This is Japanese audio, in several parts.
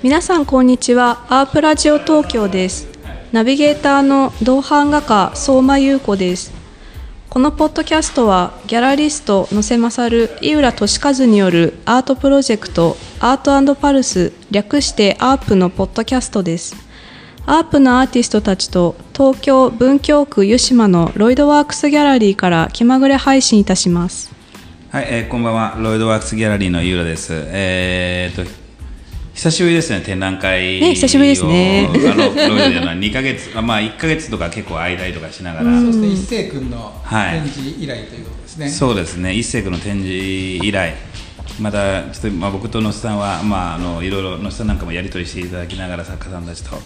皆さんこんにちは。アープラジオ東京です。ナビゲーターの銅版画家相馬祐子です。このポッドキャストはギャラリスト能勢潤井浦歳和によるアートプロジェクトアートパルス略してアープのポッドキャストです。アープのアーティストたちと東京文京区湯島のロイドワークスギャラリーから気まぐれ配信いたします。はい、えー、こんばんは。ロイドワークスギャラリーの井浦です。えー、っと久しぶりですね展覧会ね久しぶりですね。あのロイドでは2か月まあ1か月とか結構間とかしながら、そうですね一星君の展示以来ということですね、はい、そうですね一星君の展示以来。またちょっと、まあ、僕と野瀬さんは、まあ、あのいろいろ野瀬さんなんかもやり取りしていただきながら作家さんたちと、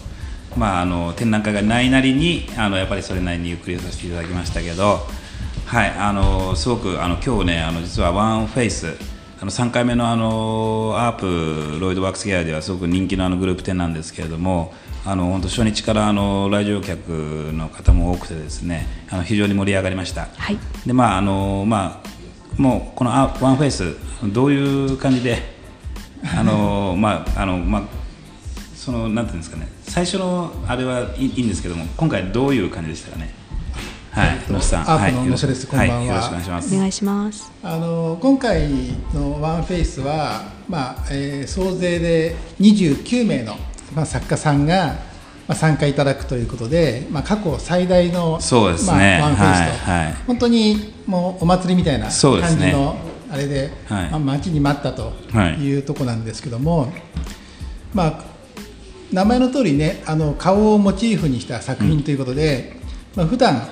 まあ、あの展覧会がないなりにあのやっぱりそれなりにゆっくりさせていただきましたけど、はい、あのすごくあの今日ねあの実はワンフェイスあの3回目のあのアープロイドワークスギャラリーではすごく人気のあのグループ展なんですけれどもあの本当初日からあの来場客の方も多くてですねあの非常に盛り上がりました、はい、でまああのまあもうこのワンフェイスどういう感じであの まああのまあそのなんていうんですかね。最初のあれはいいんですけども今回どういう感じでしたかね？はい、能勢さん、アープの能勢です、こんばんは、よろしくお願いします。お願いします。あの今回のワンフェイスは、まあえー、総勢で29名のまあ作家さんがまあ参加いただくということで、まあ過去最大のそうですね、まあ、ワンフェイスと、はいはい、本当にもうお祭りみたいな感じのあれで、はい、まあ待ちに待ったとい。うとこなんですけども、まあ名前の通りね、あの顔をモチーフにした作品ということで、うん、まあ普段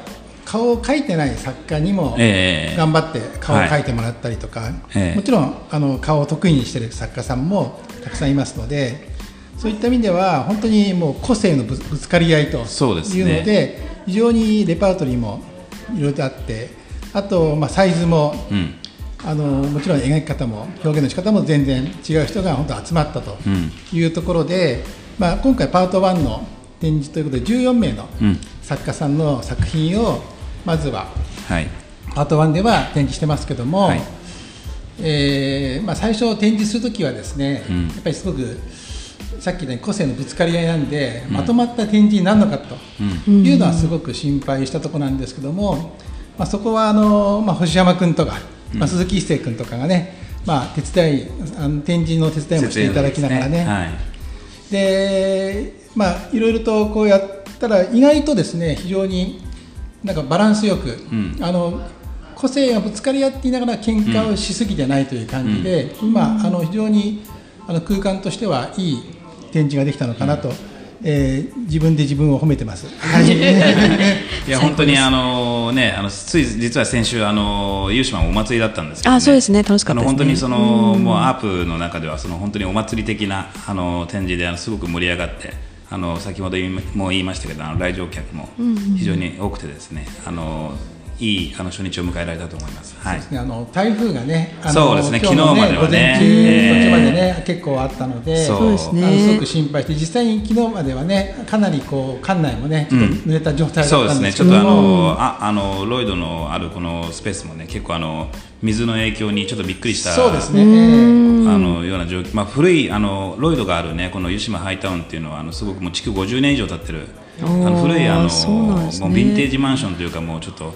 顔を描いてない作家にも頑張って顔を描いてもらったりとか、えー、もちろんあの顔を得意にしている作家さんもたくさんいますのでそういった意味では本当にもう個性のぶつかり合いというので、ね、非常にレパートリーもいろいろとあってあと、まあ、サイズも、うん、あのもちろん描き方も表現の仕方も全然違う人が本当集まったというところで、うん、まあ、今回パート1の展示ということで14名の作家さんの作品をまずは、はい、パート1では展示してますけども、はい、えー、まあ、最初展示するときはですね、うん、やっぱりすごくさっきの個性のぶつかり合いなんで、うん、まとまった展示になるのかというのはすごく心配したところなんですけども、まあ、そこはあの、まあ、星山君とか、まあ、鈴木一生君とかがね、まあ、手伝いあの展示の手伝いもしていただきながらね、はい、でまあいろいろとこうやったら意外とですね非常になんかバランスよく、うん、あの個性がぶつかり合っていながら喧嘩をしすぎてないという感じで、うん、今あの非常にあの空間としてはいい展示ができたのかなと、うん、えー、自分で自分を褒めてます。はい、いや本当にあのねあのつい実は先週あの優島もお祭りだったんですけど、ね、あそうですね。楽しかった、ね、本当にそのもうアープの中ではその本当にお祭り的なあの展示であのすごく盛り上がって。あの先ほども言いましたけどあの来場客も非常に多くてですね、あのいいあの初日を迎えられたと思います。はい。ね、あの台風がね、そうですね。昨日まではね、午前中、までね、結構あったので、そうですね。すごく心配して、実際に昨日まではね、かなりこう館内もね、ちょっと濡れた状態だったんですけど、そうですね。ちょっとあの、ああのロイドのあるこのスペースもね、結構あの水の影響にちょっとびっくりした。そうですね。あのような状況、まあ古いあのロイドがあるね、この湯島ハイタウンっていうのはあのすごくもう築50年以上経ってる。あの古いあの、もうヴィンテージマンションというかもうちょっと。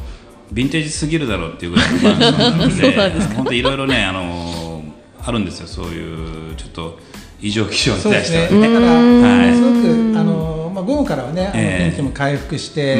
ヴィンテージすぎるだろうっていうぐらいのマンションなので 本当いろいろねあのあるんですよ。そういうちょっと異常気象に対しては。ね。ね。だから、はい、すごくあのまあ午後からはね、あの天気も回復して、あ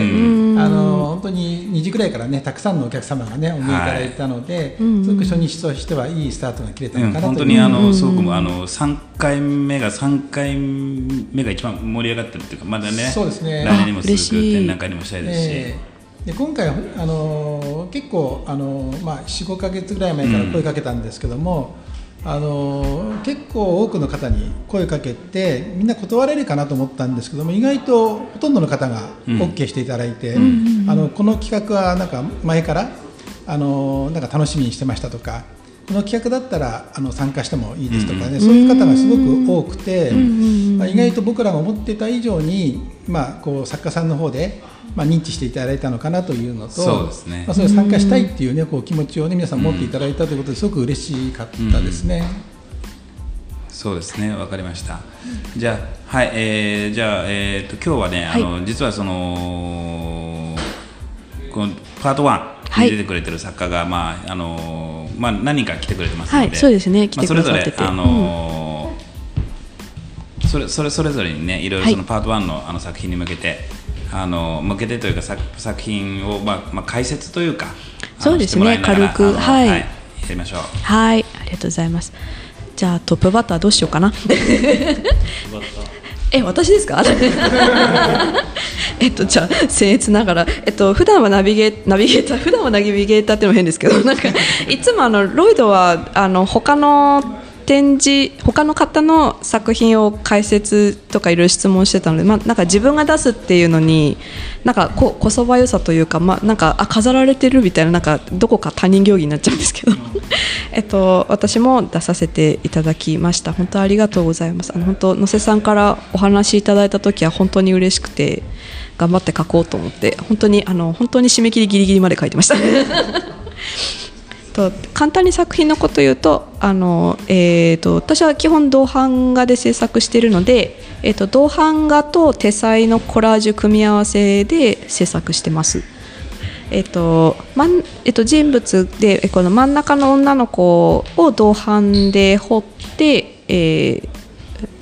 の本当に2時ぐらいからねたくさんのお客様がねお見えいただいたので、すごく初日としてはいいスタートが切れたのかなと、本当にあのすごくあの3回目が3回目が一番盛り上がってるっていうかまだねそうですね。来年にも続く展覧会にもしたいですし。えーで今回あの結構あの、まあ、45か月ぐらい前から声かけたんですけども、うん、あの結構多くの方に声かけてみんな断れるかなと思ったんですけども意外とほとんどの方が OK していただいて、うん、あのこの企画はなんか前からあのなんか楽しみにしてましたとかこの企画だったらあの参加してもいいですとかね、そういう方がすごく多くて、まあ、意外と僕らが思ってた以上に、まあ、こう作家さんの方でまあ、認知していただいたのかなというのとそうですね、まあ、それ参加したいっていう,、ね、こう気持ちを、ね、皆さん持っていただいたということですごく嬉しかったですね。そうですね。わかりました、うん、じゃあはい、えー、じゃあ、えーと、今日はね、はい、あの実はそのこのパート1に出てくれてる作家が、はい、まああのまあ、何人か来てくれてますので、はい、そうですね。来てくださってて、まあ、それぞれあの、うん、それそれそれぞれにねいろいろそのパート1のあの作品に向けてあの向けてというか作作品を、まあまあ、解説というかそうですね軽く。はい、はい、やりましょう。はい。ありがとうございます。じゃあトップバッターどうしようかな。え私ですか？えっとじゃあ僭越ながら。えっと普段はナビゲナビゲーター普段はナビゲーターっても変ですけどなんかいつもあのロイドはあの他の展示他の方の作品を解説とかいろいろ質問してたので、まあ、なんか自分が出すっていうのになんかここそばよさというか,、まあ、なんかあ飾られてるみたいななんかどこか他人行儀になっちゃうんですけど。えっと私も出させていただきました。本当ありがとうございます。あの本当野瀬さんからお話いただいた時は本当に嬉しくて頑張って書こうと思って本当にあの本当に締め切りギリギリまで書いてました。と簡単に作品のこと言うとあの、えーと、私は基本銅版画で制作しているので、えーと、銅版画と手彩のコラージュ組み合わせで制作してます。えーとまんえー、と人物でこの真ん中の女の子を銅版で彫って、えー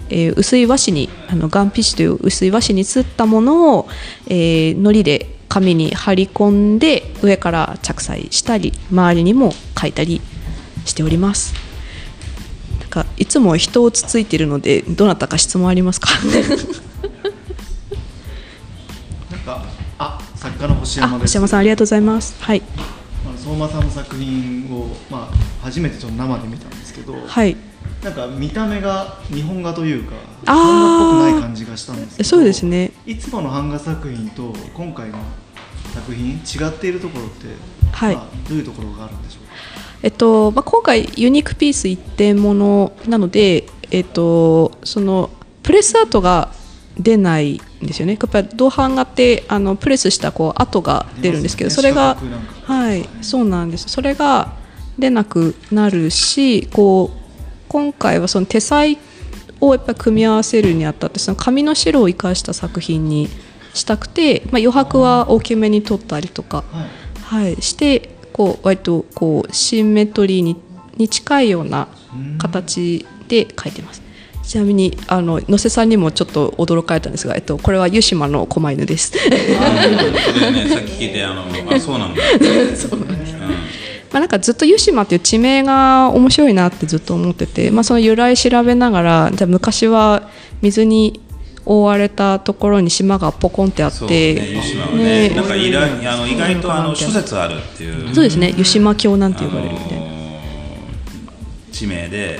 えー、薄い和紙にあのガンピッシュという薄い和紙にすったものを、えー、糊で紙に貼り込んで上から着彩したり周りにも書いたりしております。なんかいつも人をつついているのでどなたか質問ありますか？なんかあ作家の星山です。星山さんありがとうございます。はい。まあ、相馬さんの作品を、まあ、初めてちょっと生で見たんですけど、はい、なんか見た目が日本画というか漫画っぽくない感じがしたんですけどそうですね。いつもの版画作品と今回の作品？違っているところって、はい、まあ、どういうところがあるんでしょうか、えっとまあ、今回ユニークピース一点ものなので、えっと、そのプレスアートが出ないんですよね。やっぱり銅版画ってあのプレスしたこう跡が出るんですけど、ね、それがはいそうなんです。それが出なくなるしこう今回はその手彩をやっぱり組み合わせるにあたってその紙の白を生かした作品にしたくて、まあ、余白は大きめに取ったりとか、はい、はい、してこう割とこうシンメトリーにに近いような形で描いてます。ちなみにあの野瀬さんにもちょっと驚かれたんですが、えっと、これは湯島の狛犬です。あね、さっき聞いてあのあそうなんだ。そうなんです、うんまあ、なんかずっと湯島っていう地名が面白いなってずっと思ってて、まあ、その由来調べながらじゃ昔は水に覆われたところに島がポコンってあって、ね、ね、ね。なんか意外あの意外とあの諸説あるっていう。そうですね湯島峡なんて呼ばれるみたいな。地名で。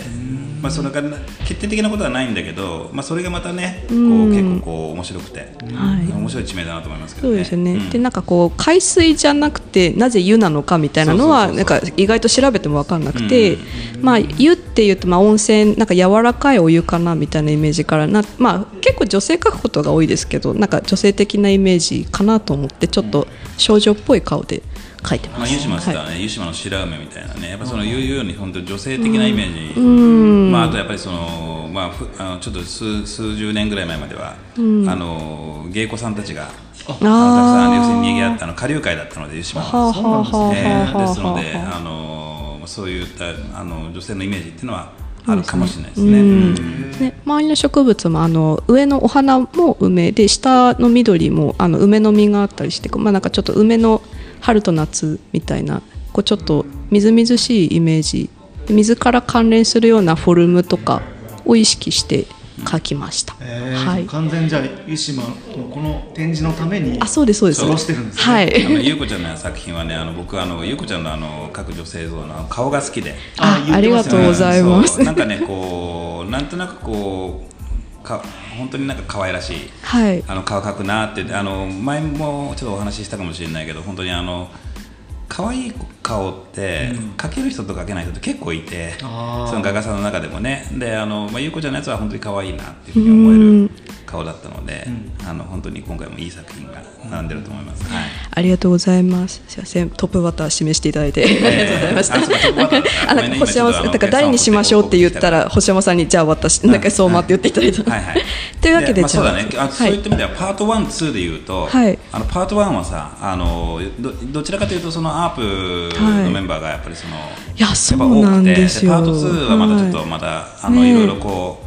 まあ、それが決定的なことはないんだけど、まあ、それがまたねこう、結構こう面白くて、はい、面白い地名だなと思いますけど、ね、そうですね、うん、でなんかこう海水じゃなくてなぜ湯なのかみたいなのはなんか意外と調べても分かんなくて、まあ、湯っていうとまあ温泉なんか柔らかいお湯かなみたいなイメージからな、まあ、結構女性書くことが多いですけどなんか女性的なイメージかなと思ってちょっと少女っぽい顔で。書いてます。まあ、湯島ね、はい、湯島の白梅みたいなね、やっぱその言うように本当に女性的なイメージ、うん、まああとやっぱりそのまああのちょっと数数十年ぐらい前までは、うん、あの芸妓さんたちがたくさん要するに賑わったの下流会だったので湯島は、そうなんですね。ですのであのそういったあの女性のイメージっていうのは。あるかもしれないですね。ね周りの植物もあの上のお花も梅で下の緑もあの梅の実があったりして、まあなんかちょっと梅の春と夏みたいなこうちょっとみずみずしいイメージ水から関連するようなフォルムとかを意識して書きました。えー、はい、完全じゃあ湯島のこの展示のためにあそうですそうです。してるんです、ね、はい。あの優子ちゃんの作品はねあの僕あの優子ちゃんのあの各女性像の顔が好きで。あありがとうございます。なんかねこうなんとなくこうか本当になんか可愛らしい、はい、あの顔描くなってあの前もちょっとお話ししたかもしれないけど本当にあの可愛い顔って、描ける人と描けない人って結構いて、その画家さんの中でもね。であの、まあ、ゆうこちゃんのやつは本当に可愛いなっていうふうに思える顔だったので、うん、あの本当に今回もいい作品が並んでると思います、はい、ありがとうございます。すいません。トップバッター示していただいて、ありがとうございました、あ なんか星山さんだから誰にしましょうって言ったら星山さんにじゃあ私なんかそうまって言っていただいた、はい。はい、というわけで、まあ、そうだね。あ、そういった意味ではパートワンツーで言うと、はい、あのパートワンはさあのどどちらかというとそのアープのメンバーがやっぱりその、はい、いやそうなんですよ。パート2はまたちょっとまた、あのいろいろこ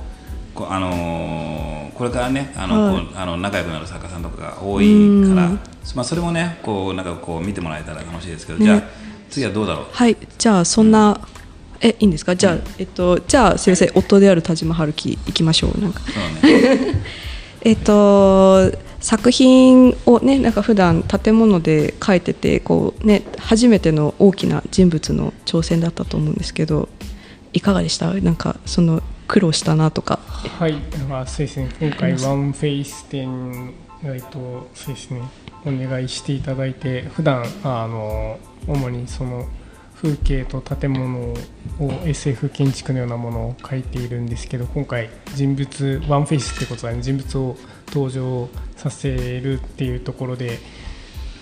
うこうあのこれからねあの、はい、あの仲良くなる作家さんとかが多いから、まあ、それもねこうなんかこう見てもらえたら楽しいですけど、ね、じゃあ次はどうだろう？はい。じゃあそんな、うん、えいいんですか？じゃあ、うん、えっとじゃあすみません。夫である田島春樹いきましょう。なんか。そうね えっと作品をねなんか普段建物で描いててこうね初めての大きな人物の挑戦だったと思うんですけどいかがでした？なんかその苦労したなとか。はいまあそうですね。今回ワンフェイス展えっとそうですね。お願いしていただいて普段あの主にその風景と建物を SF 建築のようなものを描いているんですけど今回人物ワンフェイスってことは、ね、人物を登場させるっていうところで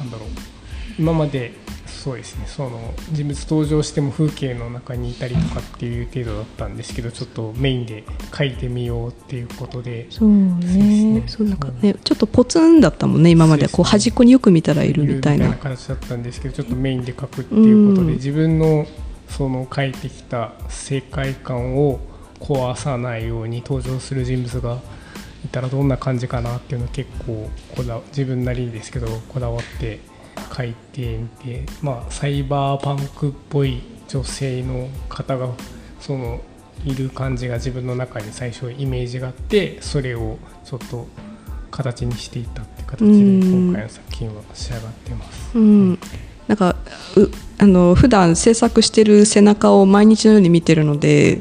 なんだろう。今までそうですねその人物登場しても風景の中にいたりとかっていう程度だったんですけどちょっとメインで書いてみようっていうことで。そうね。そうなんかねちょっとポツンだったもんね今まで。こう端っこによく見たらいるみたいな形だったんですけどちょっとメインで書くっていうことで、自分のその書いてきた世界観を壊さないように登場する人物がいたらどんな感じかなっていうのを結構こだ自分なりにですけどこだわって書いてみて、まあ、サイバーパンクっぽい女性の方がそのいる感じが自分の中に最初イメージがあってそれをちょっと形にしていったって形で今回の作品は仕上がってます。うん。なんかうあの普段制作してる背中を毎日のように見てるので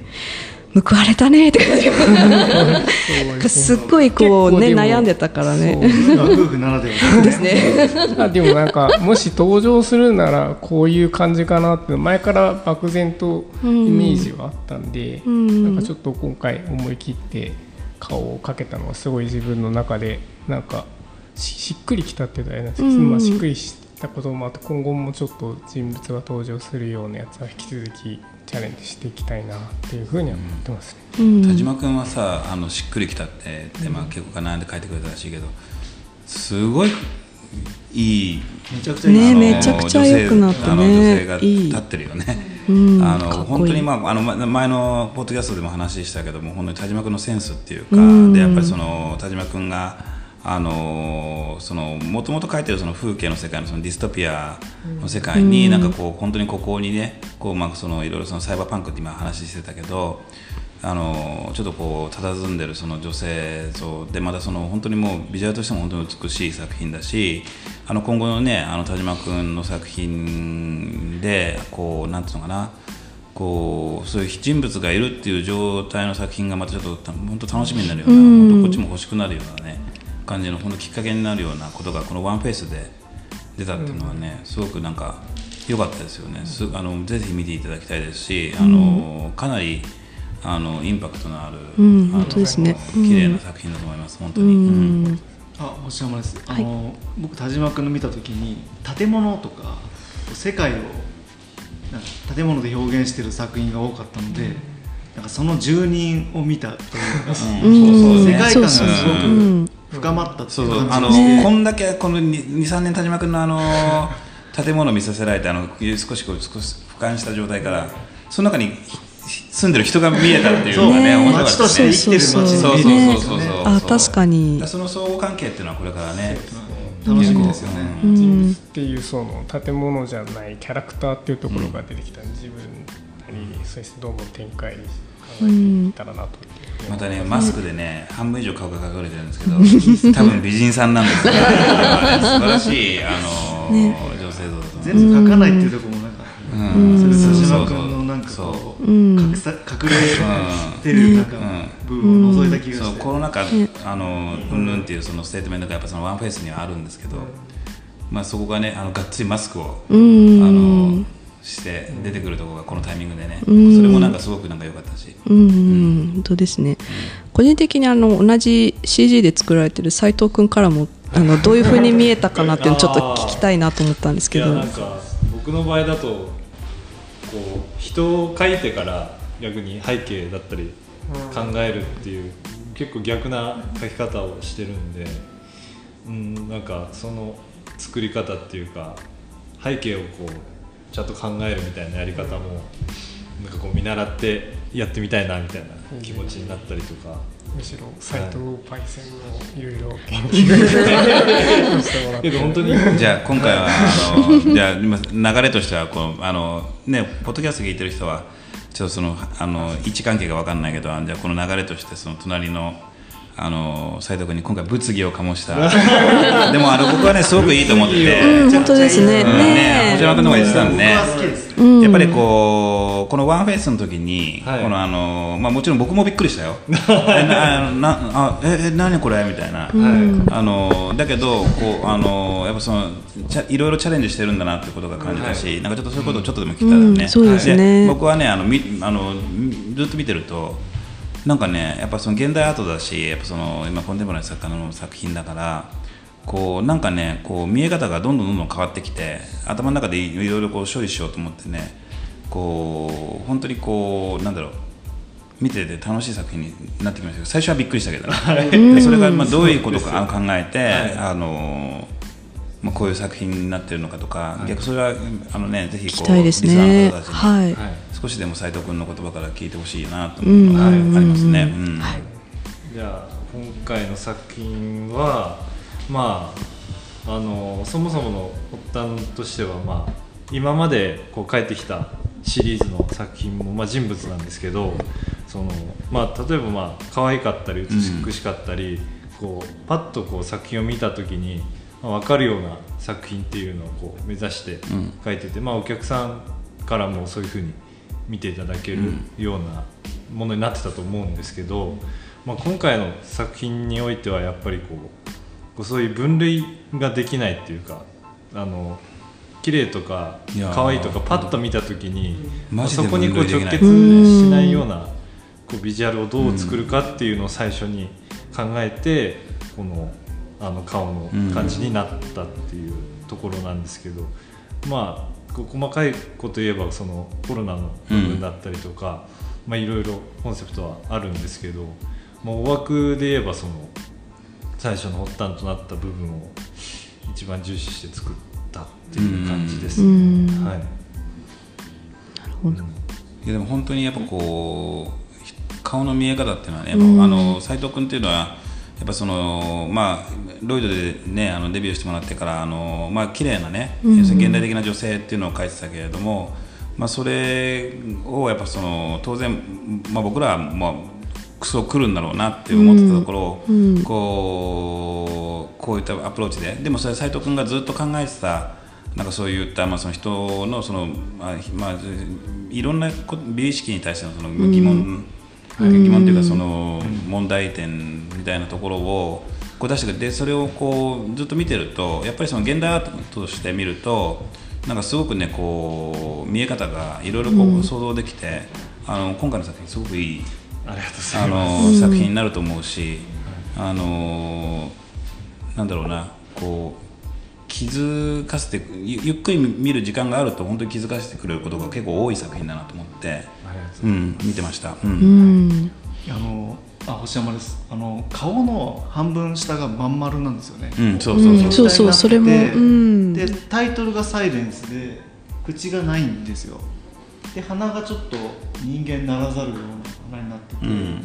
報われたねって。感 じすっごいこうね悩んでたからね。夫婦ならではですね。あでもなんかもし登場するならこういう感じかなって前から漠然とイメージはあったんで、うん、なんかちょっと今回思い切って顔をかけたのはすごい自分の中でなんかしっくりきたっていうとあれなんですけど、うん、まあ、しっくりしたこともあって今後もちょっと人物が登場するようなやつは引き続きチャレンジしていきたいなっていうふうには思ってますね、うん、田島君はさあのしっくりきたってで、まあ、結構悩んで書いてくれたらしいけど。すごいいいめちゃくちゃいいねめちゃくちゃ良くなったね。女性が立ってるよね。あの本当にまああの前のポッドキャストでも話したけども本当に田島君のセンスっていうか、でやっぱりその田島君があのそのもともと書いてるその風景の世界のそのディストピアの世界に、なんかこう本当にここにねこうまあそのいろいろそのサイバーパンクって今話してたけどあのちょっとこう佇んでるその女性像でまたその本当にもうビジュアルとしても本当に美しい作品だしあの今後のねあの田島君の作品でこうなんていうのかなこうそういう人物がいるっていう状態の作品がまたちょっと本当楽しみになるような、本当こっちも欲しくなるようなね感じのこのきっかけになるようなことがこのワンフェイスで出たっていうのはね、すごくなんか良かったですよね。すあのぜひ見ていただきたいですし、あのかなりあのインパクトのある、うん、本当ですね。綺麗な作品だと思います、本当に、うん、あ星山です、あの、はい、僕田島君の見た時に建物とか世界を建物で表現してる作品が多かったので、なんかその住人を見たというか、世界観がすごく深まったっていう感じあの、こんだけこの23年田島君のあの 建物を見させられてあの少しこう少し俯瞰した状態からその中に住んでる人が見えたっていうのがね、面白かったですね。生きてる街そうそうそうそう。あ、確かに。その相互関係っていうのはこれからね、楽しみですよね。人物っていうその建物じゃないキャラクターっていうところが出てきたんで、自分なりにそうしてどんどん展開考えていったらなと。またねマスクでね半分以上顔が隠れてるんですけど 多分美人さんなんですけど、ね、素晴らしいあの、女性像だと全部描かないっていうところもなんか、うん、それ斎藤君のなんかこう隠さ隠れてるなんか部分を覗いた気がして、そうコロナ禍あのうんぬんっていうそのステートメントがやっぱそのワンフェイスにはあるんですけど、まあそこがねあのがっつりマスクを、あのして出てくるところがこのタイミングでね、うん、それもなんかすごくなんか良かったし。うん、うん、本当ですね、うん、個人的にあの同じ CG で作られてる斎藤君からも あのどういうふうに見えたかなっていうのちょっと聞きたいなと思ったんですけど。なんか僕の場合だとこう人を描いてから逆に背景だったり考えるっていう、結構逆な描き方をしてるんで、うん、なんかその作り方っていうか背景をこうちゃんと考えるみたいなやり方もなんかこう見習ってやってみたいなみたいな気持ちになったりとか。むしろ斎藤パイセンのいろいろ研究してもらって。本当に？じゃあ今回はあのじゃあ今流れとしてはこうあのねポッドキャスト聞いてる人はちょっとそのあの位置関係が分かんないけどじゃあこの流れとしてその隣のあの斉藤君に今回物議を醸した。でもあの僕はねすごくいいと思ってて、うん、本当ですね、うん、ね。こちらの方が言ってたんで、うん、やっぱりこうこのワンフェイスの時に、はい、このあのまあもちろん僕もびっくりしたよ。えななあええ何これ？みたいな、あのだけどこうあのやっぱそのちゃいろいろチャレンジしてるんだなってことが感じたし、はい、なんかちょっとそういうことをちょっとでも聞いたらね、そうですね。僕はねあのみあのずっと見てるとなんかねやっぱその現代アートだしやっぱその今コンテンポラリー作家の作品だからこうなんかねこう見え方がどんどんどんどん変わってきて頭の中でいろいろこう処理しようと思ってねこう本当にこうなんだろう見てて楽しい作品になってきましたけど最初はびっくりしたけどね。それがまあどういうことか考えて、はい、あのまあ、こういう作品になってるのかとか、はい、逆それはあのねぜひこう、ね、リスナーの方たちに、はい、少しでも斉藤君の言葉から聞いてほしいなと思うのがありますね。じゃあ今回の作品はまああのそもそもの発端としてはまあ今までこう書いてきたシリーズの作品も、まあ、人物なんですけどその、まあ、例えばまあ可愛かったり美しかったり、うん、こうパッとこう作品を見た時に、まあ、分かるような作品っていうのをこう目指して書いてて、うん、まあ、お客さんからもそういうふうに見ていただけるようなものになってたと思うんですけど、まあ、今回の作品においてはやっぱりこうそういう分類ができないっていうかあの綺麗とか可愛いとかパッと見た時にそこにこう直結しないようなこうビジュアルをどう作るかっていうのを最初に考えてこのあの顔の感じになったっていうところなんですけどまあ細かいこと言えばそのコロナの部分だったりとか、うん、まあいろいろコンセプトはあるんですけど、まあ、大枠で言えばその最初の発端となった部分を一番重視して作ったっていう感じです、ね、はい、なるほど、いやでも本当にやっぱこう顔の見え方っていうのはね、うん、あの斉藤君っていうのはやっぱそのまあロイドでねあのデビューしてもらってからあのまあ綺麗なね、うん、現代的な女性っていうのを書いてたけれども、まあそれをやっぱその当然まあ僕らはまあクソ来るんだろうなって思ってたところ、うんうん、こうこういったアプローチで。でもそれ斎藤君がずっと考えてたなんかそういった、まあ、その人のその、まあまあ、いろんな美意識に対してのその疑問疑問というかその問題点みたいなところをこう出してくれてそれをこうずっと見てるとやっぱりその現代アートとして見るとなんかすごくねこう見え方がいろいろこう想像できて、あの今回の作品すごくいいあの作品になると思うし、あのなんだろうなこう気づかせてゆっくり見る時間があると本当に気づかせてくれることが結構多い作品だなと思って。うん、見てました。うん。あのあ星山です。あの顔の半分下がまん丸なんですよね、うん、そうそうそうそう。そうそれも、うん、でタイトルが「サイレンスで口がないんですよ。で鼻がちょっと人間ならざるような鼻になってて、うん、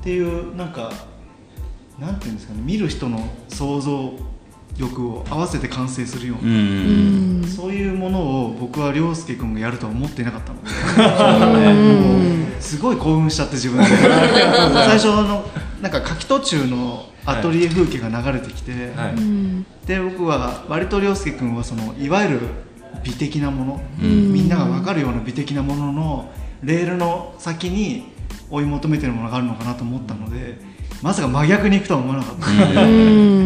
っていうなんかなんていうんですかね見る人の想像欲を合わせて完成するような、うん。そういうものを僕は涼介君がやるとは思っていなかったので、すごい興奮しちゃって自分で。最初のなんか書き途中のアトリエ風景が流れてきて、はい、で僕は割と涼介君はそのいわゆる美的なもの、うん、みんなが分かるような美的なもののレールの先に追い求めてるものがあるのかなと思ったので。まさか真逆にいくとは思わなかった。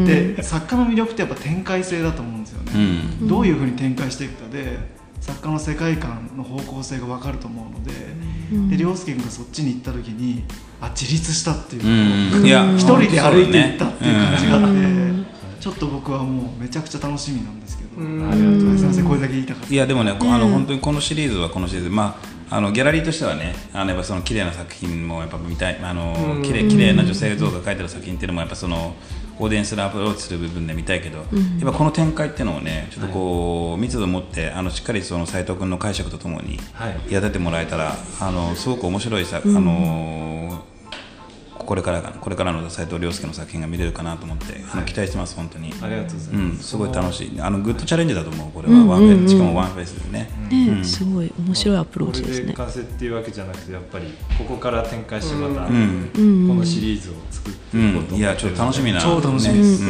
で作家の魅力ってやっぱ展開性だと思うんですよね、うん、どういうふうに展開していくかで作家の世界観の方向性が分かると思うので,、で涼介君がそっちに行った時にあ自立したっていうか、うん、一人で歩いていったっていう感じがあって、ちょっと僕はもうめちゃくちゃ楽しみなんですけど、ありがとうございます。すみませんこれだけ言いたかった。いやでもね、あの本当にこのシリーズはこのシリーズ。まああのギャラリーとしてはねあのやっぱその綺麗な作品もやっぱ見たいあの綺麗綺麗な女性像が描いてる作品っていうのもやっぱそのオーディエンスでアプローチする部分で見たいけど、うん、やっぱこの展開っていうのをねちょっとこう、はい、密度を持ってあのしっかりその斎藤君の解釈とともにやっててもらえたら、あのすごく面白いさ、あのこれからこれからの斎藤亮輔の作品が見れるかなと思って、あの期待してます本当に。ありがとうございます、うん、すごい楽しい。あの good challenge だと思うこれは。ワンフェイスしかもワンフェイスでね。ね、すごい面白いアプローチですね。完成っていうわけじゃなくてやっぱりここから展開してまた、このシリーズを作っていこうと、いやちょっと楽しみな。超楽しみです、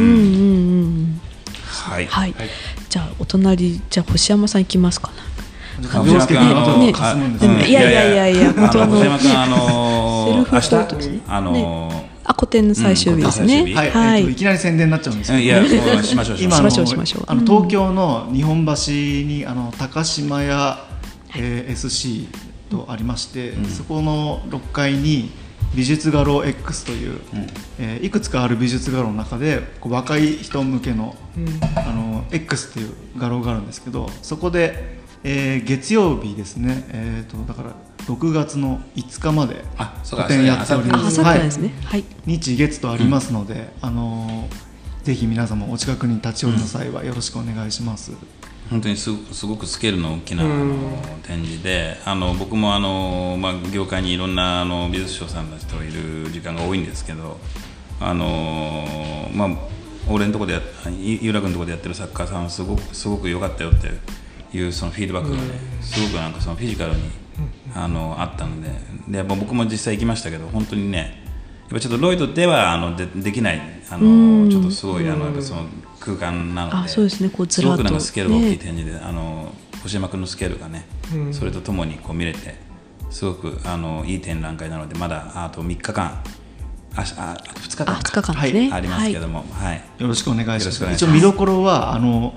はい、はい、じゃあお隣じゃあ星山さんいきますかな。ね。いやいやいやいや星山君あのセルフフォトですねあのあ古典の最終日ですね、はい、はい、いきなり宣伝になっちゃうんですけど、いやしましょうしましょう。しましょうあの東京の日本橋にあの高島屋、えー、SC とありまして、そこの6階に美術画廊 X という、うん、えー、いくつかある美術画廊の中でこう若い人向けの,、あの X っていう画廊があるんですけどそこでえー、月曜日ですね、えーと、だから6月の5日まで個展やっております。はい、はい、日月とありますので、うん、あのー、ぜひ皆様お近くに立ち寄るの際はよろしくお願いします。うん、本当にすすごくスケールの大きな、あの展示であの僕もあの、まあ、業界にいろんなあの美術商さんたちといる時間が多いんですけどあの、まあ、俺のとこで井浦君のところでやってる作家さんはすごくすごく良かったよっていうそのフィードバックがねすごくなんかそのフィジカルにあのあったのでで僕も実際行きましたけど本当にねやっぱちょっとロイドではあのでできないあのちょっとすごいあのやっぱその空間なのでそうですね。こうすごくなんかスケールが大きい展示で、あの星山君のスケールがねそれとともにこう見れてすごくあのいい展覧会なのでまだあと3日間ああ2日間か。日間、ね、はい、ありますけども、はい、よろしくお願いします。一応見どころはあの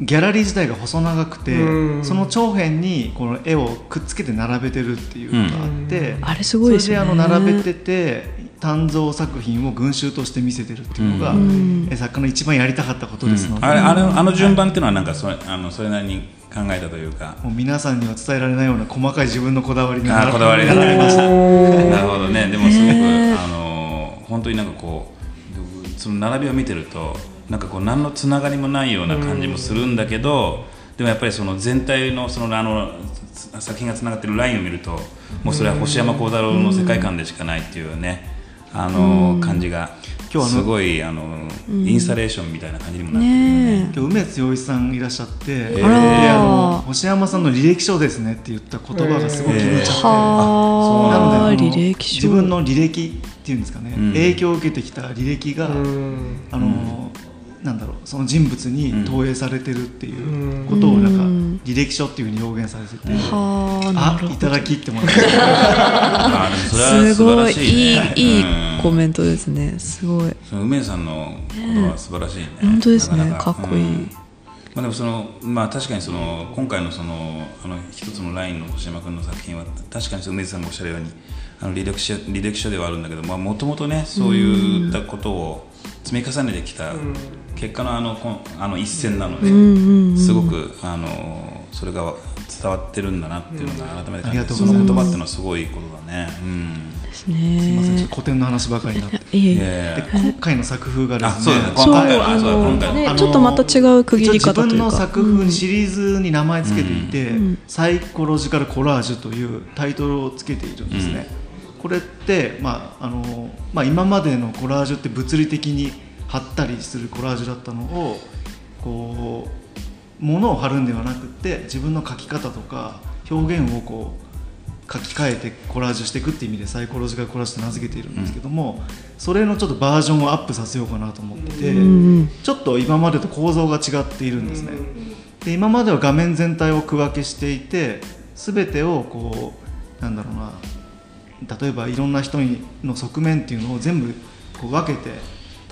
ギャラリー自体が細長くてその長辺にこの絵をくっつけて並べてるっていうのがあって、あれすごいですね。それであの並べてて鍛造作品を群衆として見せてるっていうのが、うん、作家の一番やりたかったことですので、うん、あれあれあの順番っていうのはなんかそれあのそれなりに考えたというか。もう皆さんには伝えられないような細かい自分のこだわりがこだわりがありました。なるほどね。でもすごく、あの本当になんかこうその並びを見てるとなんかこう何のつながりもないような感じもするんだけど、でもやっぱりその全体のそのあの作品がつながってるラインを見るともうそれは星山幸太郎の世界観でしかないっていうね、あの感じが今日すごいあの、インスタレーションみたいな感じにもなってるね。今日梅津洋一さんいらっしゃって、えー、あの星山さんの履歴書ですねって言った言葉がすごく気に入っちゃって、えー、なので自分の履歴っていうんですかね、うん、影響を受けてきた履歴が、あの、なんだろうその人物に投影されてるっていうことをなんか履歴書っていうふうに表現されてて、あいただきってもらってすごい。いいいいコメントですね。すごい。梅さんのことは素晴らしいね。本当ですね。かっこいい、まあ、でもその、まあ、確かにその今回のそのあの一つのラインの星山君の作品は確かに梅津さんがおっしゃるようにあの履歴書履歴書ではあるんだけどもともとねそういったことを積み重ねてきた結果のあのあの一戦なのですごくあのそれが伝わってるんだなっていうのが改めて感じてその言葉っていうのはすごいことだね。うんですみません、古典の話ばかりになって。で今回の作風がですね、そうあのね。ちょっとまた違う区切り方というか。自分の作風にシリーズに名前つけていて、サイコロジカルコラージュというタイトルをつけているんですね。これって、まああのまあ、今までのコラージュって物理的に貼ったりするコラージュだったのをこう物を貼るんではなくて自分の書き方とか表現をこう書き換えてコラージュしていくっていう意味でサイコロジカルコラージュって名付けているんですけども、うん、それのちょっとバージョンをアップさせようかなと思ってて、うん、ちょっと今までと構造が違っているんですね。で今までは画面全体を区分けしていて全てをこうなんだろうな例えばいろんな人の側面っていうのを全部こう分けて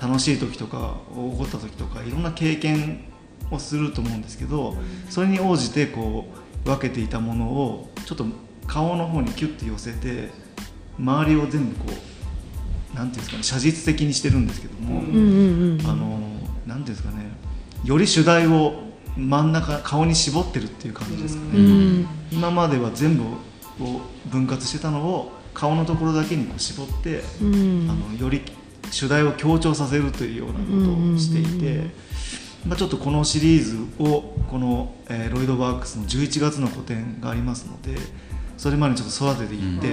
楽しい時とか起こった時とかいろんな経験をすると思うんですけどそれに応じてこう分けていたものをちょっと顔の方にキュッて寄せて周りを全部こうなんていうんですかね写実的にしてるんですけども、あのなんていうんですかねより主題を真ん中顔に絞ってるっていう感じですかね、うん、今までは全部を分割してたのを顔のところだけにこう絞って、うん、あのより主題を強調させるというようなことをしていて、まあ、ちょっとこのシリーズをこの、えー、ロイドバークスの11月の個展がありますのでそれまでちょっと育てていって、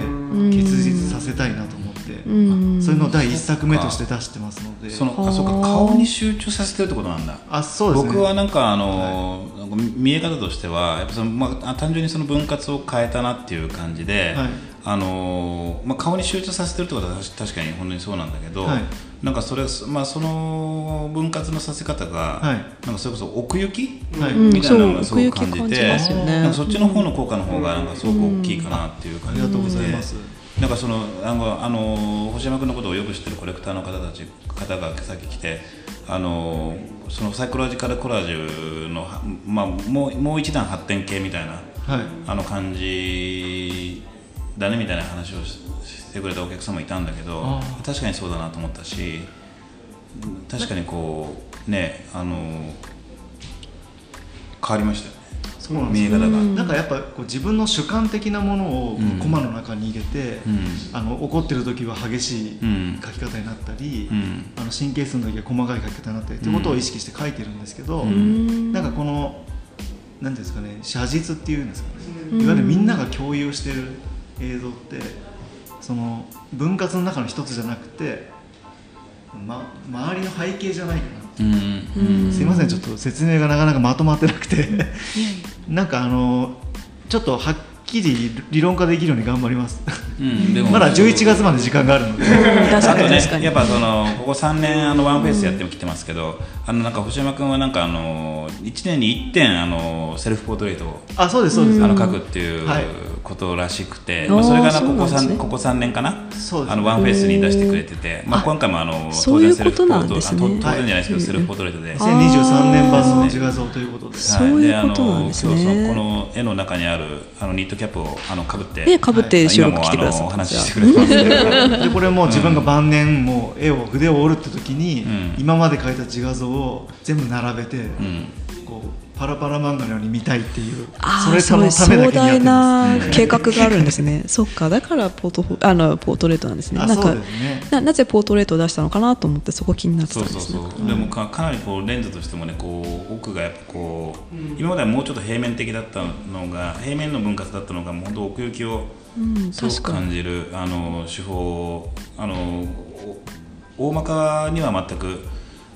結実させたいなと思って、それの第一作目として出してますので。そのあそうか顔に集中させてるってことなんだ。あそうです、ね、僕はなんかあの、はい、見え方としてはやっぱその、まあ、単純にその分割を変えたなっていう感じで、はい、あのまあ、顔に集中させてるってことは確かに本当にそうなんだけど、はい。なんかそれ、まあ、その分割のさせ方が、はい、なんかそれこそ奥行き、はい、みたいなのがすごく感じて、うんね、なんかそっちの方の効果の方がなんかすごく大きいかなっていう感じで、とうございます。なんかそのあのあの星山君のことをよく知ってるコレクターの方たち方がさっき来てあのそのサイコロジカルコラージュの、まあ、もうもう一段発展系みたいな、はい、あの感じだねみたいな話をしてくれたお客様いたんだけど確かにそうだなと思ったし確かにこうねあの変わりましたよね。そうなん見え方が。なんかやっぱこう自分の主観的なものをコマの中に入れて、うん、あの怒ってる時は激しい書き方になったり、うん、あの神経質の時は細かい書き方になったりっていうことを意識して書いてるんですけど、うん、なんかこの何ていうんですかね写実っていうんですかね、いわゆるみんなが共有してる映像ってその分割の中の一つじゃなくて、ま、周りの背景じゃないかな、うん、すいませんちょっと説明がなかなかまとまってなくて。なんかあのちょっとはっきり理論化できるように頑張ります、うん、でも。まだ11月まで時間があるので、あとねやっぱそのここ3年あのワンフェイスやってきてますけど、あのなんか星山君はなんかあの1年に1点あのセルフポートレートをあそうですそうです。あの書くっていう、はいことらしくて、まあ、それがここ 3,、ね、ここ3年かな、ね、あのワンフェイスに出してくれてて、まあ、今回もあの当然セルフポート、ね、当然じゃないですけど、セルフポートレートで。2023年版の自画像ということで、はい、であのそうそうこの絵の中にあるあのニットキャップをあのかぶってねかぶって収録来てください、お話ししてくれてますでこれも自分が晩年もう絵を筆を折るって時に、今まで描いた自画像を全部並べて、こうパラパラ漫画のように見たいっていうそれそのためだけにやってます、計画があるんですね。そっかだからポートあのポートレートなんですね。なんか、ね、ななぜポートレートを出したのかなと思ってそこ気になってたんです、ね、そうそうそうでもかかなりこうレンズとしてもねこう奥がやっぱこう、うん、今まではもうちょっと平面的だったのが平面の分割だったのが本当奥行きをすごく感じる、うん、あの手法あの大まかには全く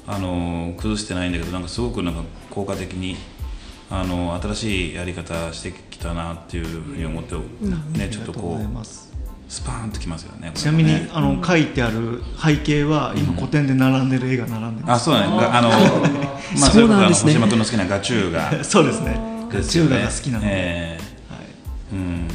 あの崩してないんだけどなんかすごくなんか効果的にあの新しいやり方してきたなっていうふうに思って、ね、ちょっとこうスパーンときますよねちなみに、あの書いてある背景は今古典で並んでる絵が並んでます、あそうだねあの まあそれこそ星山君の好きなガチューが そうですね。ガチューが好きなので、えー、はい。うん。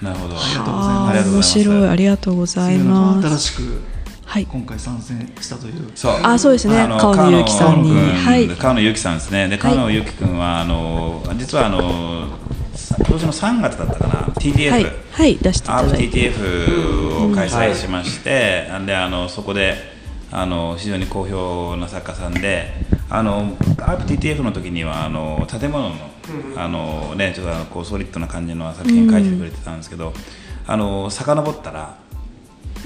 なるほど。ありがとうございます。面白い。ありがとうございます。新しくはい、今回参戦したという。そうあそうですね。川野由紀さんに。はい。川野由紀さんですね。で川野由紀君はあの実はあの今年の3月だったかな。TTF、はい、はい、出していただいて。TTF を開催しまして、うん、であのそこであの非常に好評な作家さんであの ARPTTF の時にはあの建物のあの、ね、ちょっとあのこうソリッドな感じの作品書いてくれてたんですけど、うん、あの遡ったら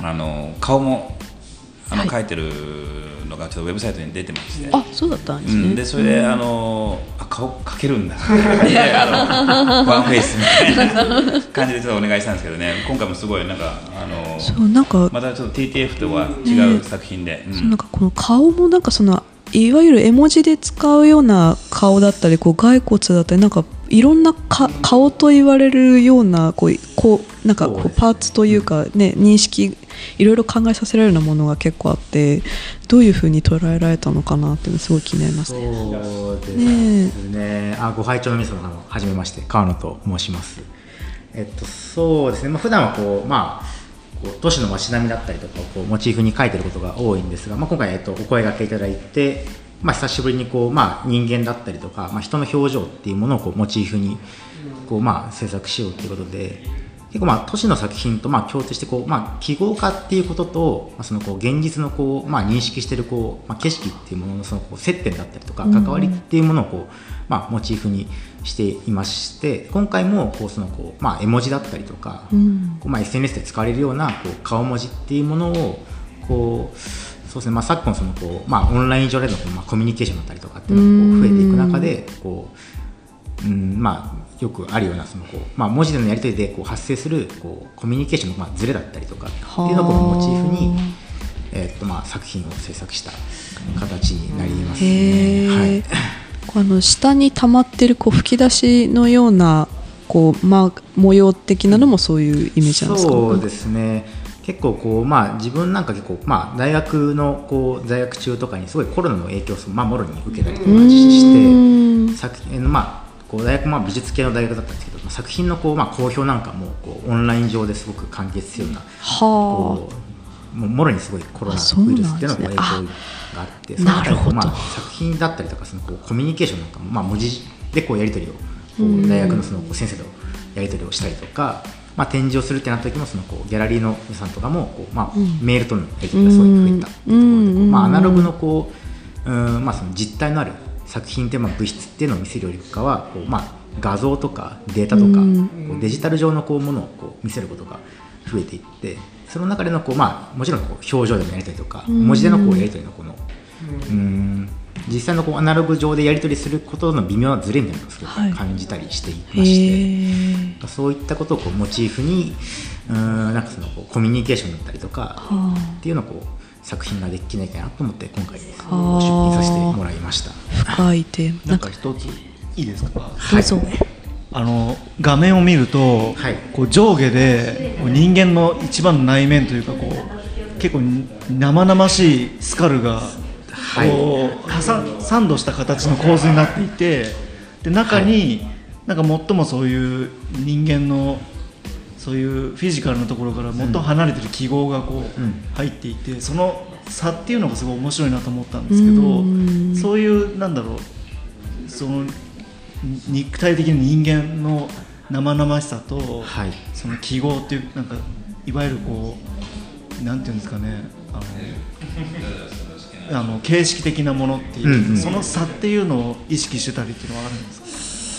あの顔もあの、書いてるのがちょっとウェブサイトに出てまして。あそうだったんですね、うん、でそれであのあ顔描けるんだ。あのワンフェイスみたいな。感じでちょっとお願いしたんですけどね。今回もすごいなんかあのそうなんかまたちょっと TTF とは違う作品で、うん、そうなんかこの顔もなんかそのいわゆる絵文字で使うような顔だったりこう骸骨だったりなんかいろんなか顔と言われるようなこうこうなんかこうパーツというか、ね、認識いろいろ考えさせられるようなものが結構あってどういうふうに捉えられたのかなっていうのすごい気になりますね。そうですね。ねあご拝聴の皆様はじめまして川野と申します。えっとそうですね。まあ普段はこうまあ。こう都市の街並みだったりとかをこうモチーフに描いてることが多いんですが、まあ、今回、えっと、お声がけいただいて、まあ、久しぶりにこう、まあ、人間だったりとか、まあ、人の表情っていうものをこうモチーフにこう、まあ、制作しようということで結構まあ都市の作品とまあ共通してこう、まあ、記号化っていうことと、まあ、そのこう現実のこう、まあ、認識しているこう、まあ、景色っていうもののそのこう接点だったりとか関わりっていうものをこう、まあ、モチーフにしていまして今回もこうそのこう、まあ、絵文字だったりとか、こうまあ、SNS で使われるようなこう顔文字っていうものをこうそうですね。まあ、昨今そのこう、まあ、オンライン上でのまあコミュニケーションだったりとかっていうのがこう増えていく中でこう、うんまあ、よくあるようなそのこう、まあ、文字でのやり取りでこう発生するこうコミュニケーションのまあズレだったりとかっていうのをモチーフに、えーっとまあ、作品を制作した形になりますね。はい。あの下に溜まってるこう吹き出しのようなこう、まあ、模様的なのもそういうイメージなんですか？そうですね結構こう、まあ、自分なんか結構、まあ、大学のこう在学中とかにすごいコロナの影響を、まあ、もろに受けたりとかして作品、まあ、こう大学まあ美術系の大学だったんですけど、まあ、作品のこう、まあ、公表なんかもこうオンライン上ですごく完結するようなこうもろにすごいコロナウイルスっていうのが影響があってその中でこう、まあ、作品だったりとかそのこうコミュニケーションなんかも、まあ、文字でこうやり取りを大学のその先生とやり取りをしたりとか。まあ、展示をするってなった時もそのこうギャラリーの皆さんとかもこう、まあ、メールとのやり取りがすごい増えたっていうところで、まあ、アナログのこううん、まあ、その実体のある作品っていう、まあ、物質っていうのを見せるよりかはこう、まあ、画像とかデータとかこうデジタル上のこうものをこう見せることが増えていってその中でのこう、まあ、もちろんこう表情でのやり取りとか文字でのこうやり取りのこのうん実際のこうアナログ上でやり取りすることの微妙なズレみたいなのをすごく感じたりしていまして、はい、そういったことをこうモチーフにうんなんかそのこうコミュニケーションだったりとかっていうのをこう作品ができないかなと思って今回出品させてもらいました。深いテーマ。なんか一ついいですか？どうぞ、はい。あの画面を見ると、はい、こう上下で人間の一番の内面というかこう結構生々しいスカルがこう、はい、サンドした形の構図になっていてで中に、なんか最もそういう人間のそういうフィジカルなところから最も離れてる記号がこう入っていて、うん、その差っていうのがすごい面白いなと思ったんですけどそういうなんだろうその肉体的な人間の生々しさと、はい、その記号っていうなんかいわゆるこうなんていうんですかねあのあの形式的なものっていう、うんうん、その差っていうのを意識してたりっていうのはあるんですか？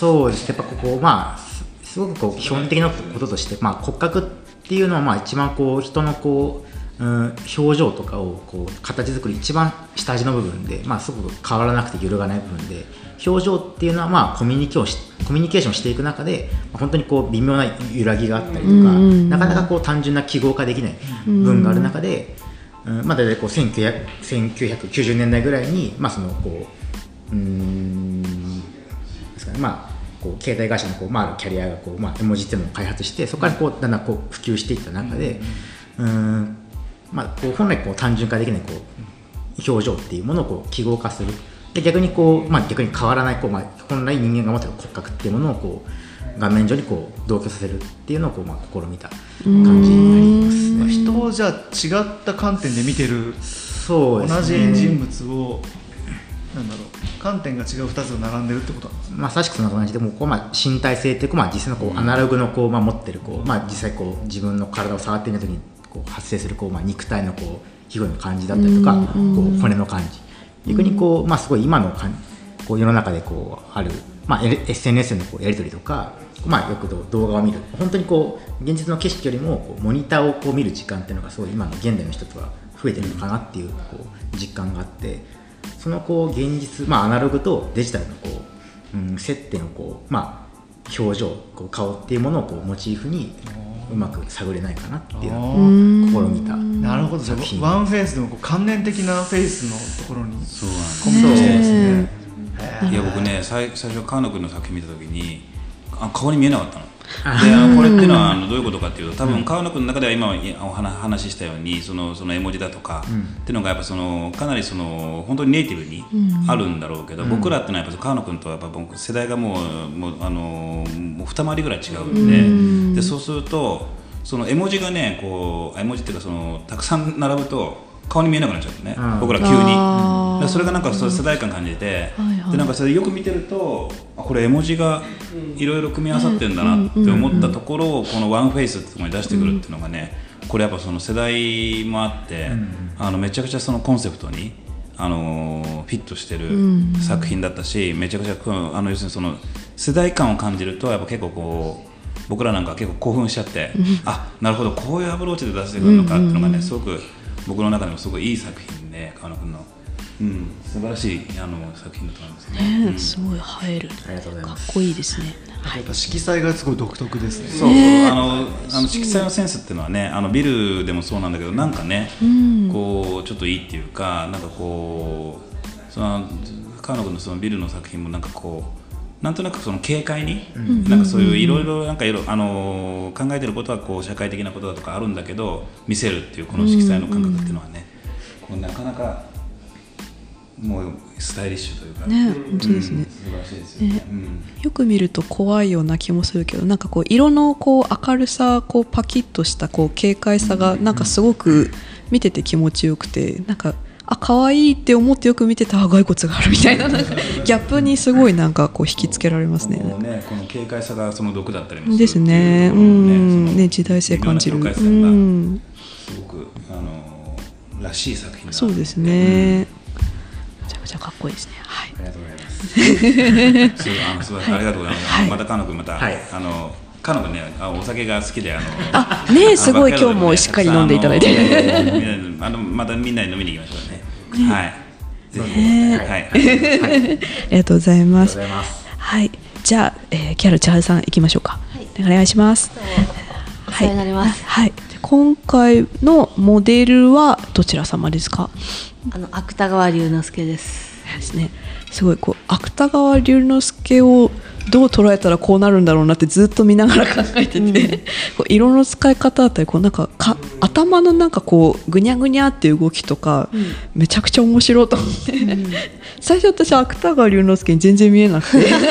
そうですやっぱここまあすごくこう基本的なこととして、まあ、骨格っていうのはまあ一番こう人のこう、うん、表情とかをこう形作り一番下地の部分で、まあ、すごく変わらなくて揺るがない部分で表情っていうのはまあコミュニケーションコミュニケーションしていく中で本当にこう微妙な揺らぎがあったりとか、なかなかこう単純な記号化できない部分がある中で、うんまあ、大体こう1900 1990年代ぐらいに、まあ、そのこううんですかねまあこう携帯会社のこう、まあ、キャリアがこう、まあ、絵文字っていうのを開発してそこからこうだんだんこう普及していった中で、うんまあ、こう本来こう単純化できないこう表情っていうものをこう記号化する。で逆にこう、まあ、逆に変わらないこう、まあ、本来人間が持ってる骨格っていうものをこう画面上にこう同居させるっていうのをこう、まあ、試みた感じになります、ね、人をじゃあ違った観点で見てるそう、ね、同じ人物をなんだろう観点が違う2つが並んでるってことなんですまさしくそんな感じでもこう、まあ、身体性っていうか、まあ、実際のこうアナログのこう、まあ、持ってるこう、まあ、実際こう自分の体を触ってみた時にこう発生するこう、まあ、肉体のこう皮膚の感じだったりとか、こう骨の感じ。逆にこう、まあ、すごい今のこう世の中でこうある、まあ、SNS のこうやり取りとか、まあ、よく動画を見る本当にこう現実の景色よりもこうモニターをこう見る時間っていうのがすごい今の現代の人とは増えてるのかなっていうこう実感があってそのこう現実、まあ、アナログとデジタルのこう、うん、接点をこう、まあ、表情こう顔っていうものをこうモチーフにうまく探れないかなっていうのを試みた。なるほど。ワンフェイスでもこう関連的なフェイスのところにそうなんですねいや僕ね最最初川野君の作品見た時にあ顔に見えなかったの。であのこれっていうのはあのどういうことかっていうと多分川野君の中では今お話ししたようにそのその絵文字だとか、っていうのがやっぱそのかなりその本当にネイティブにあるんだろうけど、僕らっていうのはやっぱ川野君とはやっぱ僕世代がもうもうあのもう二回りぐらい違うんで,、でそうするとその絵文字がねこう絵文字っていうかそのたくさん並ぶと顔に見えなくなっちゃうね、僕ら急に。それがなんかそ世代間感じて、でなんかそれよく見てるとこれ絵文字がいろいろ組み合わさってるんだなって思ったところをこのワンフェイスってところに出してくるっていうのがねこれやっぱその世代もあって、あのめちゃくちゃそのコンセプトにあのフィットしてる作品だったし、めちゃくちゃあの要するにその世代間を感じるとやっぱ結構こう僕らなんか結構興奮しちゃって、あなるほどこういうアプローチで出してくるのかっていうのがね、すごく僕の中でもすごいいい作品で川野君の。うん、素晴らしいあの作品だと思いますね。ねうん、すごい映える。ありがとうございます。かっこいいですね。はい、やっぱ色彩がすごい独特ですね。そうそう、あのあの色彩のセンスっていうのはね、あのビルでもそうなんだけど、なんかね、うん、こうちょっといいっていうか、なんかこうその川野君のそのビルの作品もなんかこう。なんとなくその軽快に、なんかそういういろいろなんかいろあの考えてることはこう社会的なことだとかあるんだけど見せるっていうこの色彩の感覚っていうのはね、こうなかなかもうスタイリッシュというかね本当ですね、うん、素晴らしいですよね、ね。うん、よく見ると怖いような気もするけどなんかこう色のこう明るさこうパキッとしたこう軽快さがなんかすごく見てて気持ちよくてなんかあ可愛いって思ってよく見てた骸骨があるみたいななんか ギャップにすごいなんかこう引きつけられますね。ねこの軽快さがその毒だったりもするですね。うんね時代性感じる。うん、すごくあのらしい作品そうですね。めちゃくちゃかっこいいですね。はい。ありがとうございます。あ のすごいありがとうございます。またかのくまた、あの。彼女ねあお酒が好きであのあねすごい今日もしっかり飲んでいただいてあのまたみんなで飲みに行きましょうねはい。はい。ありがとうございます。はい。じゃあ、えー、キャル千春さん行きましょうか。お願いします。はい。はい。今回のモデルはどちら様ですか？あの芥川龍之介です。ですね。すごいこう芥川龍之介をどう捉えたらこうなるんだろうなってずっと見ながら考えてて、うん、こう色の使い方だったりこうなんかか頭のなんかこうぐにゃぐにゃっていう動きとか、うん、めちゃくちゃ面白いと思って、うん、最初私芥川龍之介に全然見えなくて。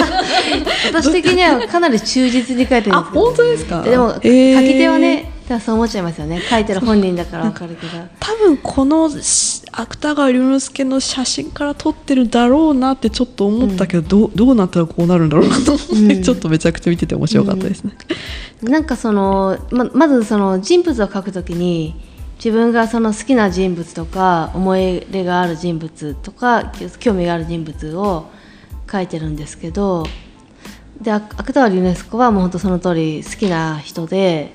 私的にはかなり忠実に書いてるんですあ本当ですか？でも、えー、書き手はねそう思っちゃいますよね。書いてる本人だから分かるけど。多分この芥川龍之介の写真から撮ってるだろうなってちょっと思ったけど、うん、どどうなったらこうなるんだろうなと思って、うん、ちょっとめちゃくちゃ見てて面白かったですね、うん、なんかそのままずその人物を描くときに自分がその好きな人物とか思い入れがある人物とか興味がある人物を描いてるんですけどで芥川龍之介はもう本当その通り好きな人で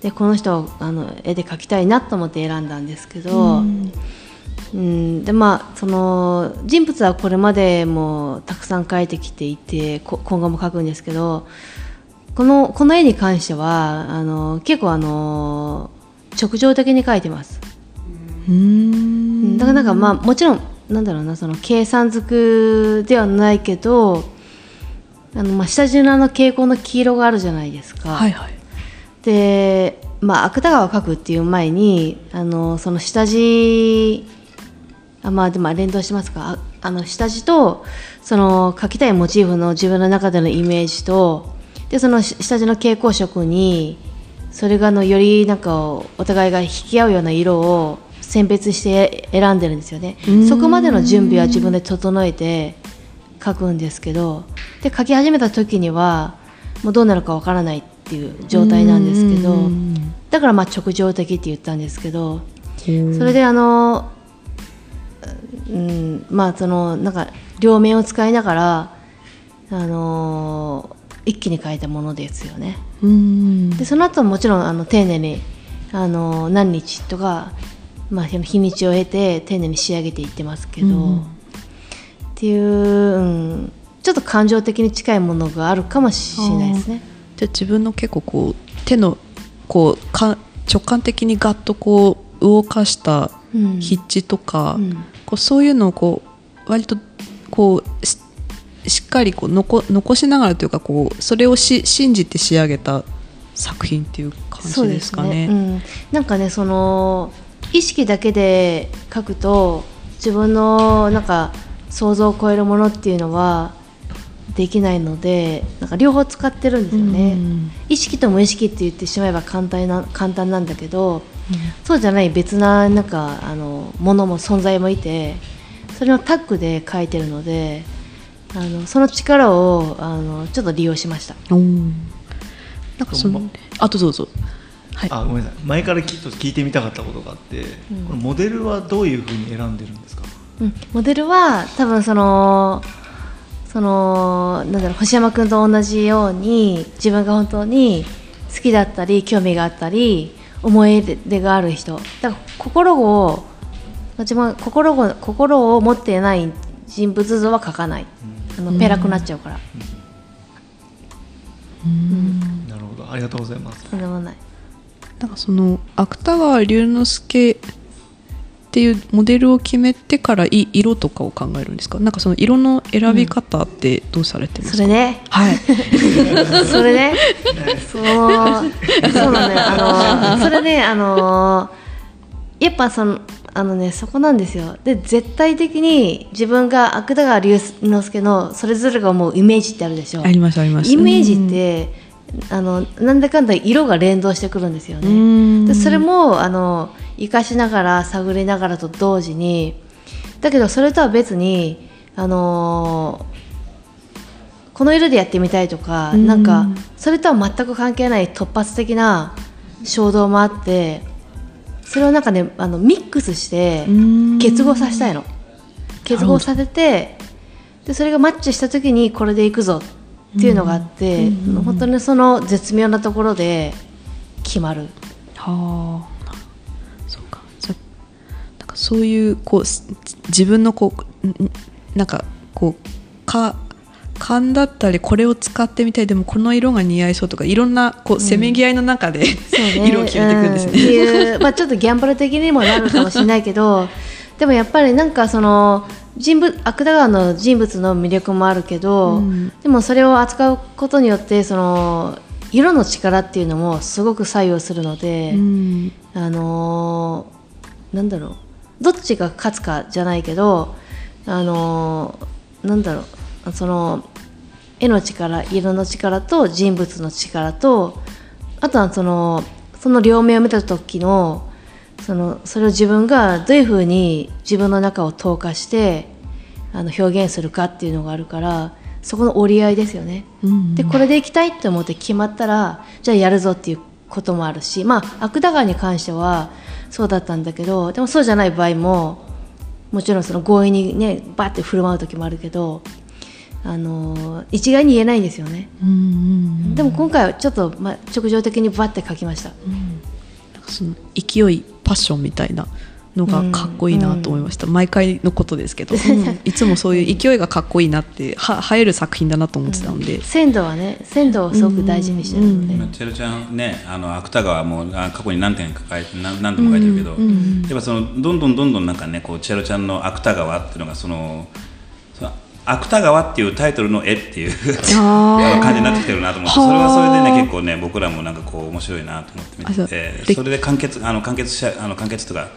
でこの人をあの絵で描きたいなと思って選んだんですけど、うん、うん。でまあその人物はこれまでもたくさん描いてきていて今後も描くんですけどこのこの絵に関してはあの結構あの直情的に描いてます。うん。だからなんかまあもちろんなんだろうなその計算づくではないけどあのまあ下地のあの蛍光の黄色があるじゃないですか。はいはいで、まあ、芥川を描くっていう前にあのその下地あまあでも連動しますか。あの下地とその描きたいモチーフの自分の中でのイメージとでその下地の蛍光色にそれがのよりなんかお互いが引き合うような色を選別して選んでるんですよね。そこまでの準備は自分で整えて描くんですけどで描き始めた時にはもうどうなるかわからないっていう状態なんですけどだからまあ直情的って言ったんですけどそれであの、うん、まあそのなんか両面を使いながらあの一気に変えたものですよね。でその後もちろんあの丁寧にあの何日とか、まあ、日にちを経て丁寧に仕上げていってますけど、っていう、うん、ちょっと感情的に近いものがあるかもしれないですね。じゃ自分の結構こう手のこうか直感的にガッとこう動かした筆致とか、うん、こうそういうのをこう割とこうしっかりこう残残しながらというかこうそれをし信じて仕上げた作品っていう感じですかね。ね。うん、なんかねその意識だけで書くと自分のなんか想像を超えるものっていうのはできないのでなんか両方使ってるんですよね、意識と無意識って言ってしまえば簡単な簡単なんだけどそうじゃない別ななんかあのものも存在もいてそれをタッグで描いてるのであのその力をあのちょっと利用しました。なんかそのあとどうぞ。はい、あごめんなさい。前からきっと聞いてみたかったことがあって、うん、このモデルはどういうふうに選んでるんですか、うん、モデルは多分そのそのなんだろう星山君と同じように自分が本当に好きだったり興味があったり思い出がある人。だから心を自分心を心を持っていない人物像は描かない、あのペラくなっちゃうから、うん、なるほど。ありがとうございます。とんでもない。なんかその芥川龍之介っていうモデルを決めてからい色とかを考えるんですか？なんかその色の選び方ってどうされてますか、うん、それね。はい。それね。そう。そうなんだよ。あのそれねあのやっぱそのあのねそこなんですよ。で絶対的に自分が芥川龍之介のそれぞれが思うイメージってあるでしょ？ありますあります。イメージって、あのなんだかんだ色が連動してくるんですよね。でそれもあの生かしながら探りながらと同時にだけどそれとは別にあのー、この色でやってみたいとか、ん、なんかそれとは全く関係ない突発的な衝動もあってそれをなんかねあのミックスして結合させたいの。結合させてでそれがマッチした時にこれでいくぞっていうのがあって、本当にその絶妙なところで決まる。はあそういうこう自分のこうなんかこうか勘だったりこれを使ってみたいでもこの色が似合いそうとかいろんなこうせめぎ合いの中で、うん、色を決めていくんですね。いう、まあ、ちょっとギャンブル的にもなるかもしれないけどでもやっぱりなんかその人物芥川の人物の魅力もあるけど、うん、でもそれを扱うことによってその色の力っていうのもすごく作用するので、うん、あのー、なんだろうどっちが勝つかじゃないけどあのなんだろうその絵の力色の力と人物の力とあとはそのその両面を見た時のそのそれを自分がどういうふうに自分の中を透過してあの表現するかっていうのがあるからそこの折り合いですよね。うんうん、でこれでいきたいって思って決まったらじゃあやるぞっていうこともあるしまあ芥川に関してはそうだったんだけどでもそうじゃない場合ももちろんその強引にねバッて振る舞う時もあるけどあの一概に言えないんですよね、うんうんうん、でも今回はちょっと、まあ、直情的にバッて書きました、うん、なんかその勢いパッションみたいなのがかっこいいなと思いました、うん、毎回のことですけど、うん、いつもそういう勢いがかっこいいなって は映える作品だなと思ってたので、うん、鮮度はね鮮度をすごく大事にしてるので、うん。うん、チェルちゃんねあの芥川も過去に何点か書いて何何度も書いてるけど、やっぱそのどんどんどんどんなんかねこうチェルちゃんの芥川っていうのがその芥川っていうタイトルの絵っていう感じになってきてるなと思ってそれはそれでね結構ね僕らもなんかこう面白いなと思って見ててそれで完結あの完結しあの完結とか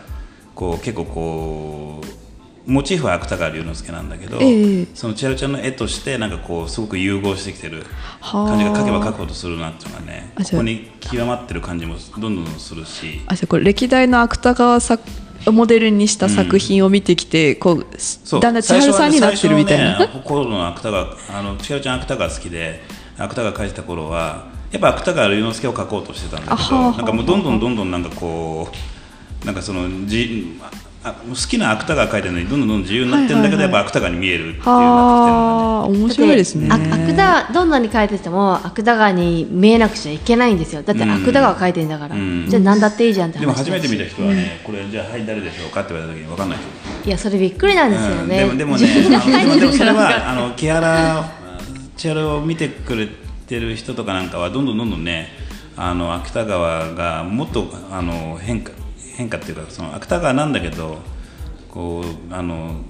こう結構こうモチーフは芥川龍之介なんだけど、えー、その千春ちゃんの絵としてなんかこうすごく融合してきてる感じが描けば描くほどするなっていうのがねここに極まってる感じもどんどんするし。あじゃこれ歴代の芥川作モデルにした作品を見てきて、うん、こうだんだん千春さんになってるみたいな。ね、心の芥川あの千春ちゃん芥川好きで芥川描いてた頃はやっぱ芥川龍之介を描こうとしてたんだけどなんかもうどんどんどんどんなんかこう。なんかそのじあ好きな芥川書いてるのにどんどんどんどん自由になってるんだけど、やっぱ芥川に見えるっていうなってきてるんだね面白いですね。芥川どんなに書いてても芥川に見えなくちゃいけないんですよ。だって芥川書いてるんだから、うん、じゃあ何だっていいじゃんって話でも初めて見た人はね、これじゃあはい誰でしょうかって言われた時に分かんない人。いやそれびっくりなんですよね、でもでもねでも でもそれはあの木原千原を見てくれてる人とかなんかはどんどんどんどんねあの芥川がもっとあの変化変化っていうかその芥川なんだけどこうあの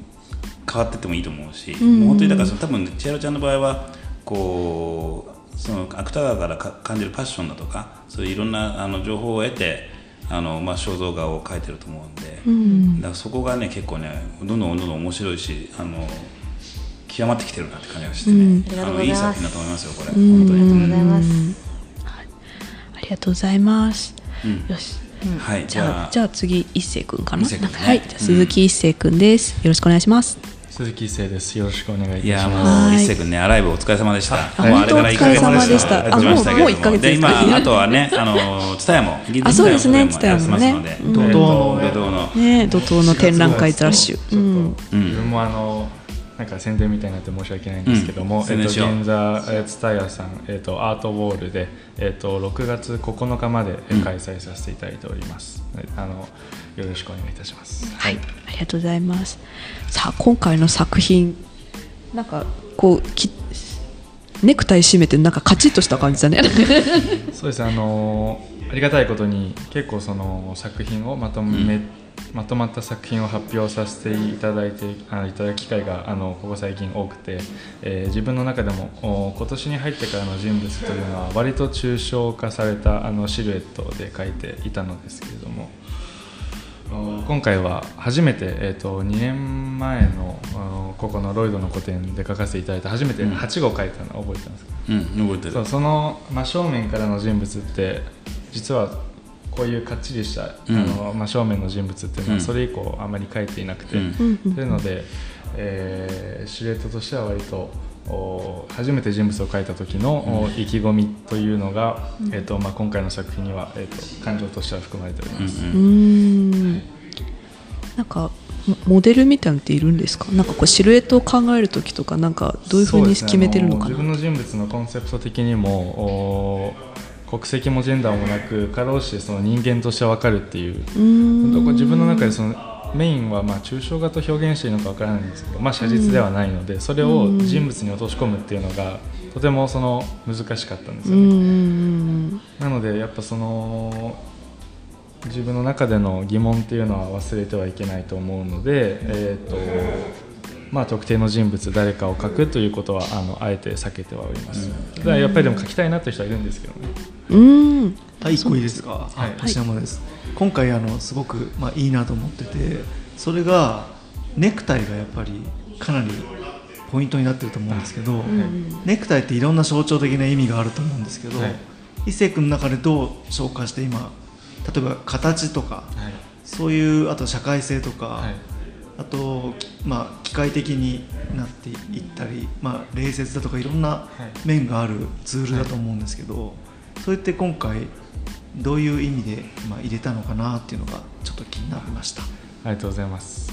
変わってってもいいと思うし、うん、もう本当にだからその多分千春ちゃんの場合はこうその芥川から感じるパッションだとかそういういろんなあの情報を得てあの、まあ、肖像画を描いてると思うんで、うん、だからそこがね結構ねどんどんどんどん面白いしあの極まってきてるなって感じがしてね、うん、あのいい作品だと思いますよこれ、本当に。ありがとうございます。ありがとうございます。よしはい、じゃあじゃあ。次一星君かな、ね、はい。鈴木一星君です、よろしくお願いします。鈴木一生です。よろしくお願いいたします。いやもう一世君ね、アライブお疲れ様でした。もうあれから一ヶ月でした。あもうも。う一ヶ月で今あとはね、あのツタヤもあそうですね、ツタヤもね、怒涛の。怒涛の。ね怒涛の展覧会ラッシュ。うん。自分もあの。なんか宣伝みたいになって申し訳ないんですけども、うん、えっと、銀座ツタヤさん、えっと、アートウォールで、えっと、6月9日まで開催させていただいております、うん、あのよろしくお願いいたします、はい、ありがとうございます。さあ今回の作品なんかこうきネクタイ締めてなんかカチッとした感じだね。そうです。あのありがたいことに結構その作品をまとめ、うんまとまった作品を発表させていただいてあいただく機会があのここ最近多くて、えー、自分の中でも今年に入ってからの人物というのは割と抽象化されたあのシルエットで描いていたのですけれども今回は初めて、えーと、2年前のここのロイドの個展で描かせていただいて初めて8号描いたの覚えてますか、うん、覚えてる。そうその真正面からの人物って実はこういうかっちりした、うん、あの真正面の人物っていうのはそれ以降あまり描いていなくて、うん、というので、えー、シルエットとしては割と初めて人物を描いた時の意気込みというのが、うん、えーとまあ、今回の作品には、えーと、感情としては含まれております。うんなんかモデルみたいなのっているんですか？なんかこうシルエットを考える時とかなんかどういうふうに決めてるのかな、ね、自分の人物のコンセプト的にも国籍もジェンダーもなくかろうしてその人間として分かるっていう。自分の中でそのメインはまあ抽象画と表現しているのか分からないんですけど、まあ、写実ではないので、それを人物に落とし込むっていうのがとてもその難しかったんですよね。なのでやっぱその自分の中での疑問っていうのは忘れてはいけないと思うので、えーとまあ、特定の人物誰かを書くということはあのあえて避けてはおります、うん、だやっぱりでも書きたいなという人はいるんですけどねうん。第1個いいですか、はい、橋山です、今回あのすごく、まあ、いいなと思っててそれがネクタイがやっぱりかなりポイントになってると思うんですけど、はい、ネクタイっていろんな象徴的な意味があると思うんですけど、はい、伊勢君の中でどう消化して今例えば形とか、はい、そういうあと社会性とか、あと、まあ、機械的になっていったり、まあ、礼節だとかいろんな面があるツールだと思うんですけど、はい、それって今回どういう意味で、まあ、入れたのかなっていうのがちょっと気になりました。ありがとうございます。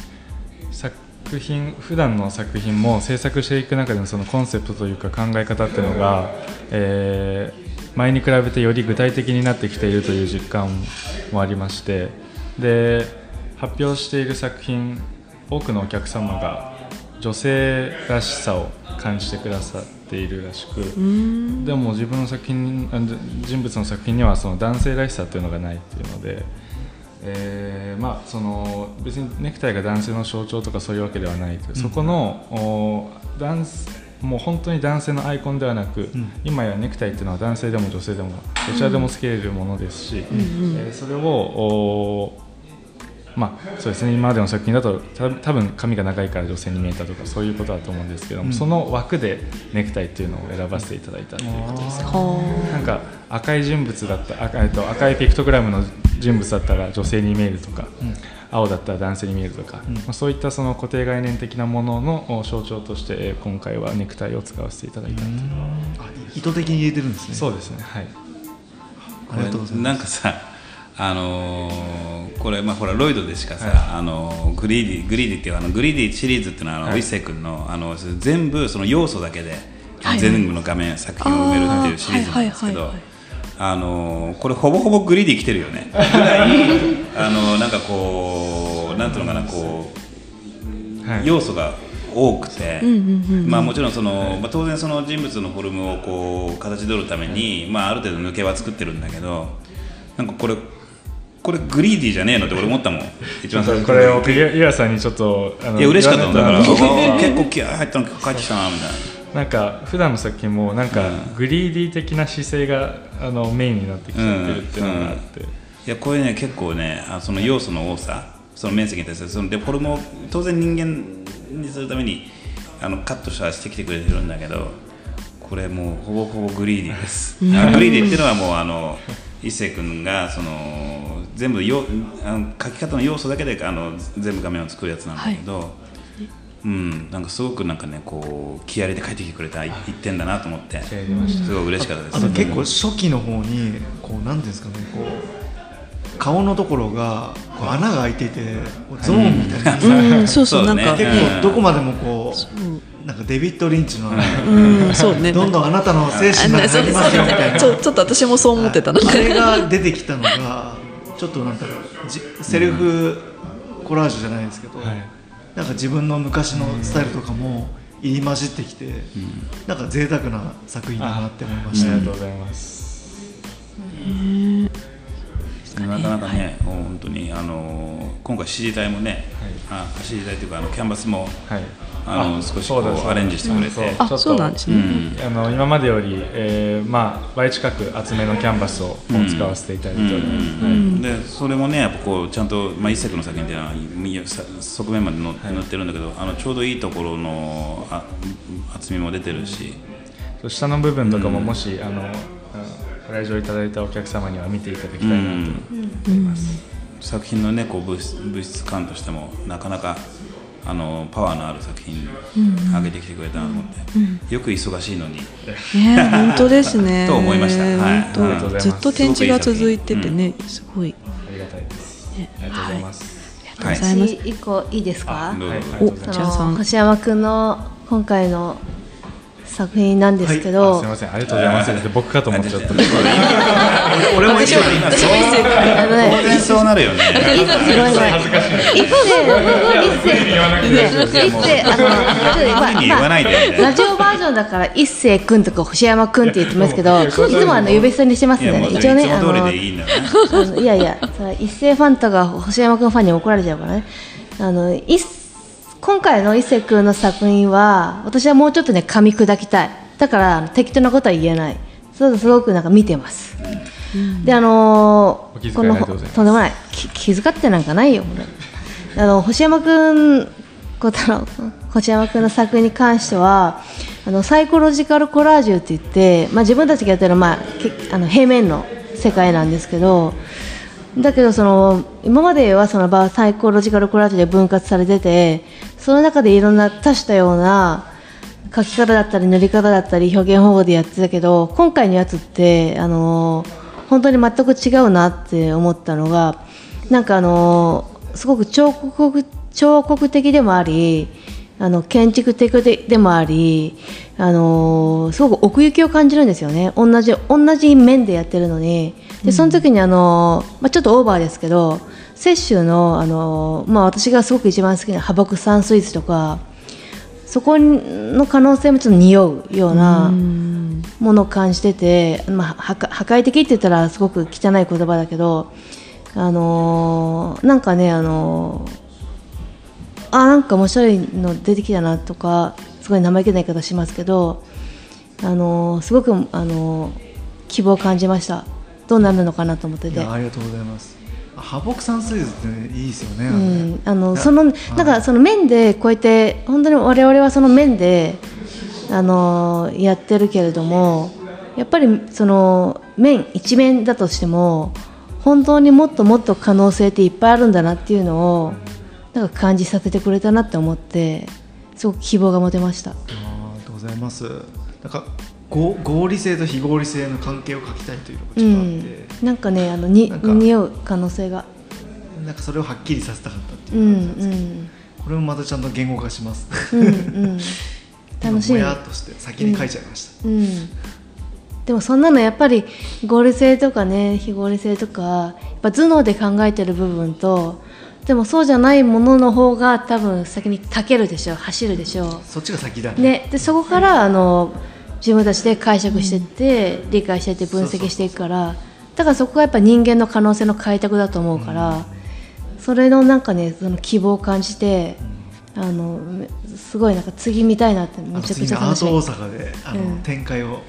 作品普段の作品も制作していく中でのそのコンセプトというか考え方っていうのが、えー、前に比べてより具体的になってきているという実感もありましてで発表している作品多くのお客様が女性らしさを感じてくださっているらしくでも自分の作品人物の作品にはその男性らしさっていうのがないっていうので、えー、まあその別にネクタイが男性の象徴とかそういうわけではないという、そこの男もう本当に男性のアイコンではなく、うん、今やネクタイっていうのは男性でも女性でもどちらでもつけれるものですし、うん、えー、それをまあ、そうですね。今までの作品だと多分髪が長いから女性に見えたとかそういうことだと思うんですけども、うん、その枠でネクタイっていうのを選ばせていただいたということですなんか赤い人物だった赤,、えっと、赤いピクトグラムの人物だったら女性に見えるとか、うん、青だったら男性に見えるとか、うん、まあ、そういったその固定概念的なものの象徴として今回はネクタイを使わせていただいた意図的に入れてるんですね。そうですね。はい。ありがとうございます。なんかさあのー、これ、まあ、ほらロイドでしかさ、はい、あの Greedy Greedy っていうあの Greedy シリーズっていうのはあの、はい、一世君のあの全部その要素だけで、はい、全部の画面作品を埋めるっていうシリーズなんですけど。あのー、これほぼほぼ Greedy 来てるよね。ぐらい。あのー、なんかこうなんていうのかなこう、要素が多くて、まあ、もちろんその、まあ、当然その人物のフォルムをこう形取るために、まあ、ある程度抜けは作ってるんだけどなんかこれこれグリーディーじゃねえのって俺思ったもん。一番最初。これをイヤさんにちょっといや嬉しかったん。だから結構気合入ったの帰ってきたなみたいな。なんか普段の作品もなんかグリーディー的な姿勢があのメインになってきちゃってるっていうのがあって、うんうん、いやこれね結構ねあその要素の多さ。その面積に対してそのデフォルムを当然人間にするためにあのカットしたしてきてくれてるんだけどこれもうほぼほぼグリーディーです、グリーディーっていうのはもうあの一星君がその全部よあの書き方の要素だけであの全部画面を作るやつなんだけど、はい、うんなんかすごくなんかねこう気合で書いてきてくれた一点だなと思ってすごい嬉しかったです、あと結構初期の方にこうなんですかねこう顔のところがこう穴が開いていてゾーンみたいな、うん、そうそう なんか結構どこまでもこうなんかデビッド・リンチの、うん、そうね、どんどんあなたの精神が入りますよみたいな。ちょちょっと私もそう思ってたの。あれが出てきたのがちょっとなんだろうセルフコラージュじゃないですけど、はい、なんか自分の昔のスタイルとかも入り混じってきて、うん、なんか贅沢な作品だなって思いました、ありがとうございます、なかなかね、はい、本当にあの今回 CD 体もね、はい、あ CD 体というかあのキャンバスも、はいあの少しこうアレンジしてくれて、あそうなんですね、あの今までより、えー、まあ倍近く厚めのキャンバスを使わせていただいております、でそれもねやっぱこうちゃんと、まあ、一作の作品では側面まで載ってるんだけど、あのちょうどいいところのあ厚みも出てるし。下の部分とかももし、あのご来場いただいたお客様には見ていただきたいなと思います、作品のねこう物質物質感としてもなかなかあのパワーのある作品上げてきてくれたなと思って、うん。うん、よく忙しいのに、ね、本当ですね。と思いました、はい、ずっと展示が続いててね、うん、すごい。ありがたいです、ね、ありがとうございます、はい、私一個いいですか、はい、おじゃあ星山君の今回の作品なんですけど、はい、すみません。ありがとうございます。僕かと思っちゃった。俺も一緒今そう当然そうなるよね一世恥ずかしい一世一世あの言わないでラジオバージョンだから一世くんとか星山くんって言ってますけどいつもあの呼び捨てにしてますね一応ねあのいやいや一世ファンとか星山くんファンに怒られちゃうからねあの一今回の伊勢君の作品は私はもうちょっとね噛み砕きたい。だから適当なことは言えない。そうすごくなんか見てます、うん、であのー、このとんでもない。気遣ってなんかないよあの星山君小太郎星山君の作品に関してはあのサイコロジカルコラージュって言って、まあ、自分たちがやってる、まあ、あの平面の世界なんですけどだけどその今まではそのサイコロジカルコラージュで分割されててその中でいろんな多種多様な書き方だったり塗り方だったり表現方法でやってたけど今回のやつってあの本当に全く違うなって思ったのがなんかあのすごく彫刻彫刻的でもありあの建築的でもありあのすごく奥行きを感じるんですよね。同じ同じ面でやってるのに。でその時にあの、まあ、ちょっとオーバーですけど雪舟のあの、まあ、私がすごく一番好きな破木山スイーツとかそこの可能性もちょっと匂うようなものを感じてて、まあ、破壊的って言ったらすごく汚い言葉だけど、あのー、なんかね、あのー、あなんか面白いの出てきたなとかすごい生意気な言い方しますけど、あのー、すごく、あの希望を感じました。どうなるのかなと思ってて。ありがとうございます破木山スイーツっていいですよね、うん、あのそのなんかその面でこうやって本当に我々はその面であのやってるけれどもやっぱりその面一面だとしても本当にもっともっと可能性っていっぱいあるんだなっていうのをなんか感じさせてくれたなって思ってすごく希望が持てました。ありがとうございます。なんか合理性と非合理性の関係を書きたいというのがちょっとあって、うん、なんかねあのに匂う可能性が。なんかそれをはっきりさせたかったっていう感じですけど、うんうん、これもまたちゃんと言語化します、うんうん、楽しみもやっとして先に書いちゃいました、うん、うん、でもそんなのやっぱり合理性とかね非合理性とかやっぱ頭脳で考えてる部分とでもそうじゃないものの方が多分先に書けるでしょう。走るでしょう。そっちが先だね。ね。でそこからあの自分たちで解釈していって、理解していって分析していくからだからそこがやっぱ人間の可能性の開拓だと思うから、それのなんかねその希望を感じてあのすごいなんか次見たいなってめちゃくちゃ楽しみ。アート大阪であの、展開を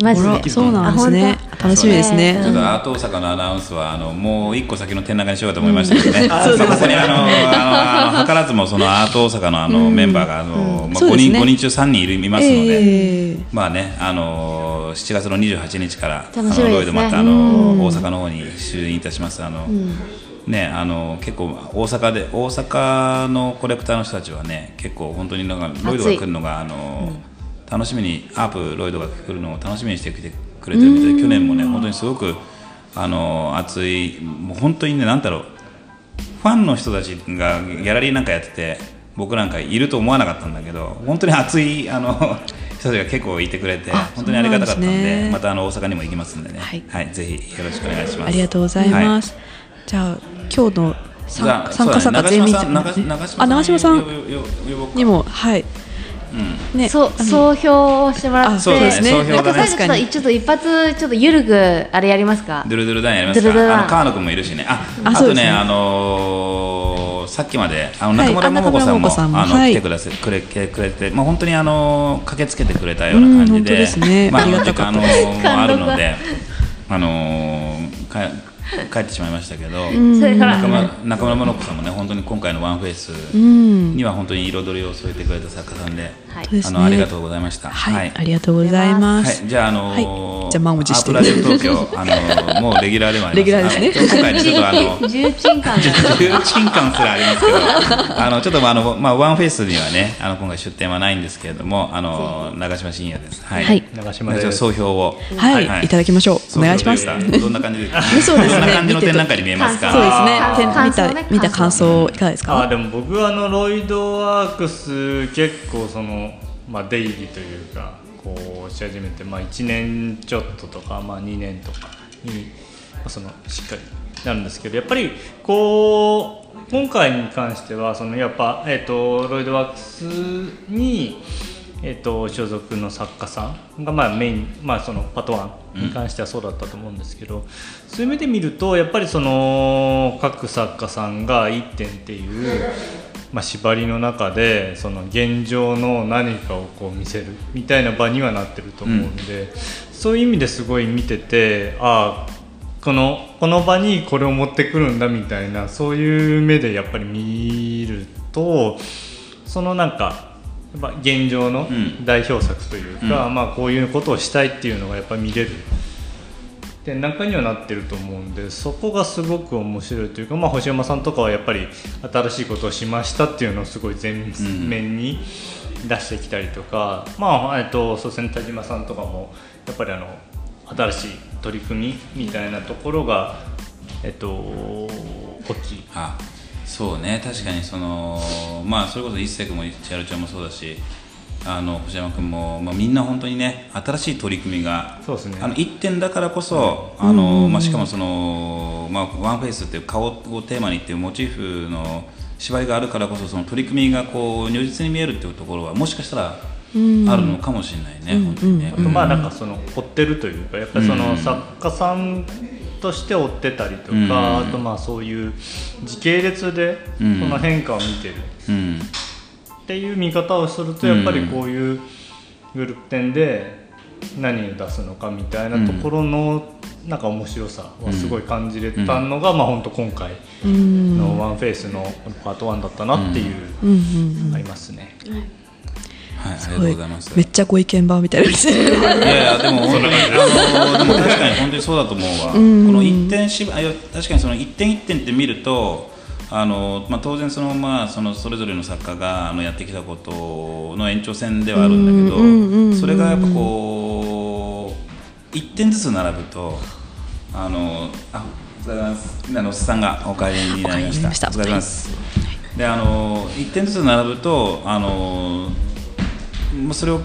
マジで。そうなんですね。楽しみですね。ちょっとアート大阪のアナウンスはあのもう一個先の展覧会にしようかと思いましたけどね。そ こにあのあの図らずもそのアート大阪のあのメンバーがあの、まあ、5人、5人中3人いるいますので、まあねあの7月の28日からあのロイドまたあの大阪の方に就任いたします。あの、ね、あの結構大阪で大阪のコレクターの人たちはね結構本当になんかロイドが来るのがあの、楽しみにアープロイドが来るのを楽しみにしてきてくれてるみたいで去年もね本当にすごくあの熱いもう本当にね何だろうファンの人たちがギャラリーなんかやってて僕なんかいると思わなかったんだけど本当に熱いあの人たちが結構いてくれて本当にありがたかったんで、ね、またあの大阪にも行きますんでね、はい、はい、ぜひよろしくお願いします。ありがとうございます、はい、じゃあ今日の参加者全員あ長嶋さんにもはい。うん、ね、そう総評をしてもらって、そうですね。なんか最後ちょっと一発ちょっとゆるくあれやりますか？ドゥルドゥルダンやりますか？あの川野君もいるしね。あ、あとねあのさっきまであの中村桃子さんもあの来てくださくれくれて、まあ本当にあの駆けつけてくれたような感じで、まああのあるので、あのか。帰ってしまいましたけど、中村中村真子さんもね本当に今回の One Face には本当に彩りを添えてくれた作家さんで、あのありがとうございました。はい、ありがとうございます。じゃああのじゃ満を持して。ラジオ東京 あのもうレギュラーでもあります。レギュラーですね。今回ねちょっとあの重鎮感重鎮感すらありますけど、あのちょっとあのまあ One Face にはねあの今回出展はないんですけれども、あの永島信也です。はい。永島で総評を。はい。い。ただきましょう。お願いします。どんな感じで。そうですな感じの展覧会に見えますか？そうですね。見た見た感想いかがですか？あでも僕はあのロイドワークス結構そのまあ、出入りというかこうし始めて、まあ、1年ちょっととか、まあ、2年とかに、まあ、そのしっかりなるんですけどやっぱりこう今回に関してはそのやっぱ、えーと、ロイドワークスに、えーと、所属の作家さんが、まあ、メイン、まあ、そのパトワンに関してはそうだったと思うんですけど、うん、そういう意味で見るとやっぱりその各作家さんが1点っていうまあ、縛りの中でその現状の何かをこう見せるみたいな場にはなってると思うんで、うん、そういう意味ですごい見ててああこのこの場にこれを持ってくるんだみたいなそういう目でやっぱり見るとそのなんかやっぱ現状の代表作というか、うん、まあ、こういうことをしたいっていうのがやっぱ見れる。展覧会にはなってると思うんでそこがすごく面白いというか、まあ、星山さんとかはやっぱり新しいことをしましたっていうのをすごい前面に出してきたりとか、うん、まあえっとそうですね田島さんとかもやっぱりあの新しい取り組みみたいなところがえっと大きい。あそうね確かにそのまあそれこそ一星君も千春ちゃんもそうだしあの星山君も、まあ、みんな本当にね新しい取り組みがそうです、ね、あの1点だからこそ、あのまあ、しかもその、まあ、ワンフェイスっていう顔をテーマにっていうモチーフの芝居があるからこそその取り組みがこう如実に見えるっていうところはもしかしたらあるのかもしれないね、うん、本当にね。あとまあなんかその追ってるというかやっぱりその作家さんとして追ってたりとか、うん、あとまあそういう時系列でその変化を見てる。うん。っていう見方をするとやっぱりこういうグループ展で何を出すのかみたいなところのなんか面白さはすごい感じれたのが、まあ本当今回のワンフェイスのパート1だったなっていうありますね。はい、ありがとうございます。めっちゃご意見番みたいな。いやいや、でも、本当に、あの、でも、確かに、本当にそうだと思うわ。この一点し、あ、確かに、その一点一点って見ると。あのまあ、当然その、まあ、そのそれぞれの作家があのやってきたことの延長線ではあるんだけどそれがやっぱこう1点ずつ並ぶとあのあお疲れ様ですあのさんがお帰りになりましたお疲れ様です、であの1点ずつ並ぶとあのそれを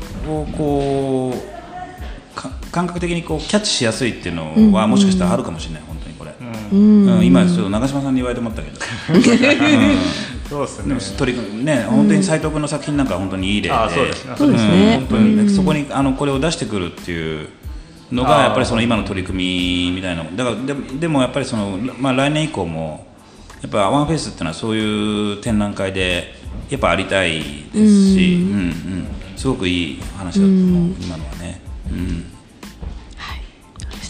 こう感覚的にこうキャッチしやすいっていうのはもしかしたらあるかもしれない、本当にこれ。うん、今ちょっと長嶋さんに言われて思ったけど、うん、そうですね。取り組ね本当に斎藤君の作品なんか本当にいい例で、そうですね、本当に、そこにあのこれを出してくるっていうのがやっぱりその今の取り組みみたいな。だからででもやっぱりその、まあ、来年以降もやっぱワンフェイスっていうのはそういう展覧会でやっぱありたいですし、うんうん、すごくいい話だと思う、今のはね。うん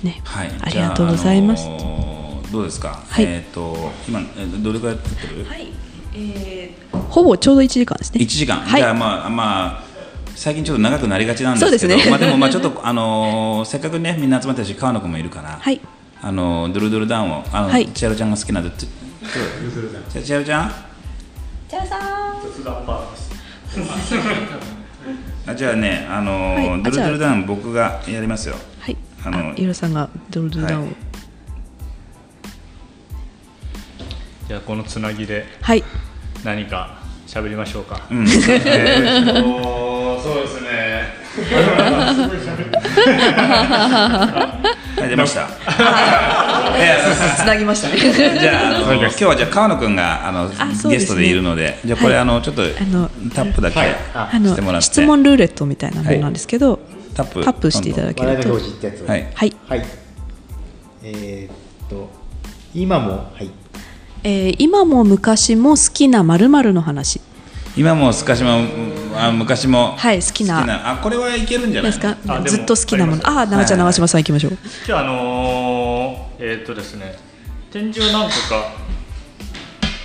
ね。はい、ありがとうございます。あのー、どうですか？はい、えっ、ー、と今どれくらい撮ってる？はい。えー、ほぼちょうど一時間ですね。一時間？はい、じゃあまあまあ最近ちょっと長くなりがちなんですけど、ね、まあでもまあちょっとあのー、せっかくねみんな集まったし川野君もいるから、はい、あのドゥルドゥルダウンをあの、はい、千春ちゃんが好きなで千春ちゃん？千春さん。あじゃあね、あのーはい、ドルドルダウン僕がやりますよ。はい。あのゆうさんがドルドルダウン、はい、じゃあこのつなぎではい。何か喋りましょうか。うん。えー、そうですね。はい、出ました。つなぎましたね。じゃあ、あの今日はじゃあ川野くんがあのゲストでいるので、じゃあこれあのちょっとタップだけしてもらって、質問ルーレットみたいなものなんですけど、タップタップしていただけると。はい。はい。えっと今もはい。え今も昔も好きなまるまるの話。今も昔もあ昔も。はい好きな。あこれはいけるんじゃないですか？ずっと好きなもの。あ長ちゃん長島さん行きましょう。じゃああのー、えー、っとですね。展示を何個か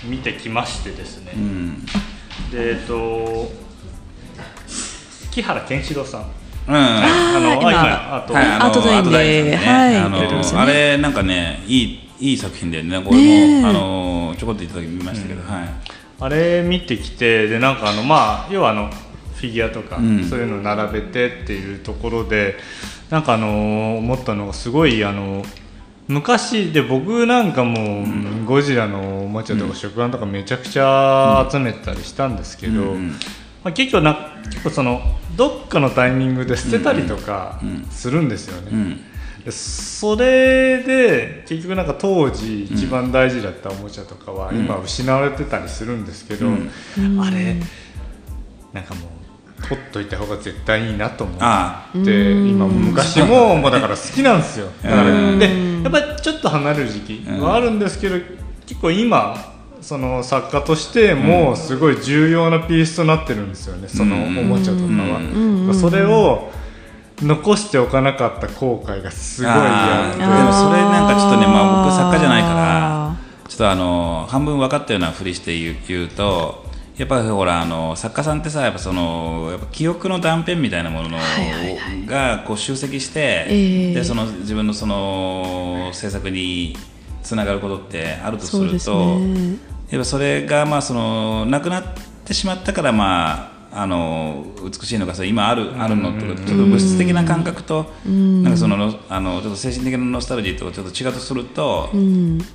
見てきましてですね、うん、でえっと木原健志郎さん。うん、あの今あと、はい、アートダインで、はい、あの、あれなんかねいいいい作品でねこれも、あのちょこっといただきましたけど、うん、はいあれ見てきてでなんかあのまあ要はあのフィギュアとか、そういうのを並べてっていうところでなんかあの思ったのがすごいあの昔で僕なんかもゴジラのおもちゃとか食玩とかめちゃくちゃ集めたりしたんですけど、まあ、結構な結構そのどっかのタイミングで捨てたりとかするんですよね。それで結局なんか当時一番大事だったおもちゃとかは今失われてたりするんですけど、うん、あれなんかもう取っといた方が絶対いいなと思って今昔ももうだから好きなんですよ。だからでやっぱりちょっと離れる時期はあるんですけど結構今その作家としてもすごい重要なピースとなってるんですよねそのおもちゃとかは。それを残しておかなかった後悔がすごい嫌で。でもそれなんかちょっとね、まあ、僕作家じゃないからちょっとあの半分分かったようなふりして言う言うとやっぱりほらあの作家さんってさやっぱそのやっぱ記憶の断片みたいなものがこう集積して、でその自分のその制作につながることってあるとすると、ね、やっぱそれがまあそのなくなってしまったからまああの美しいのがさ今あるあるのとちょっと物質的な感覚となんかそのあのちょっと精神的なノスタルジーとちょっと違うとすると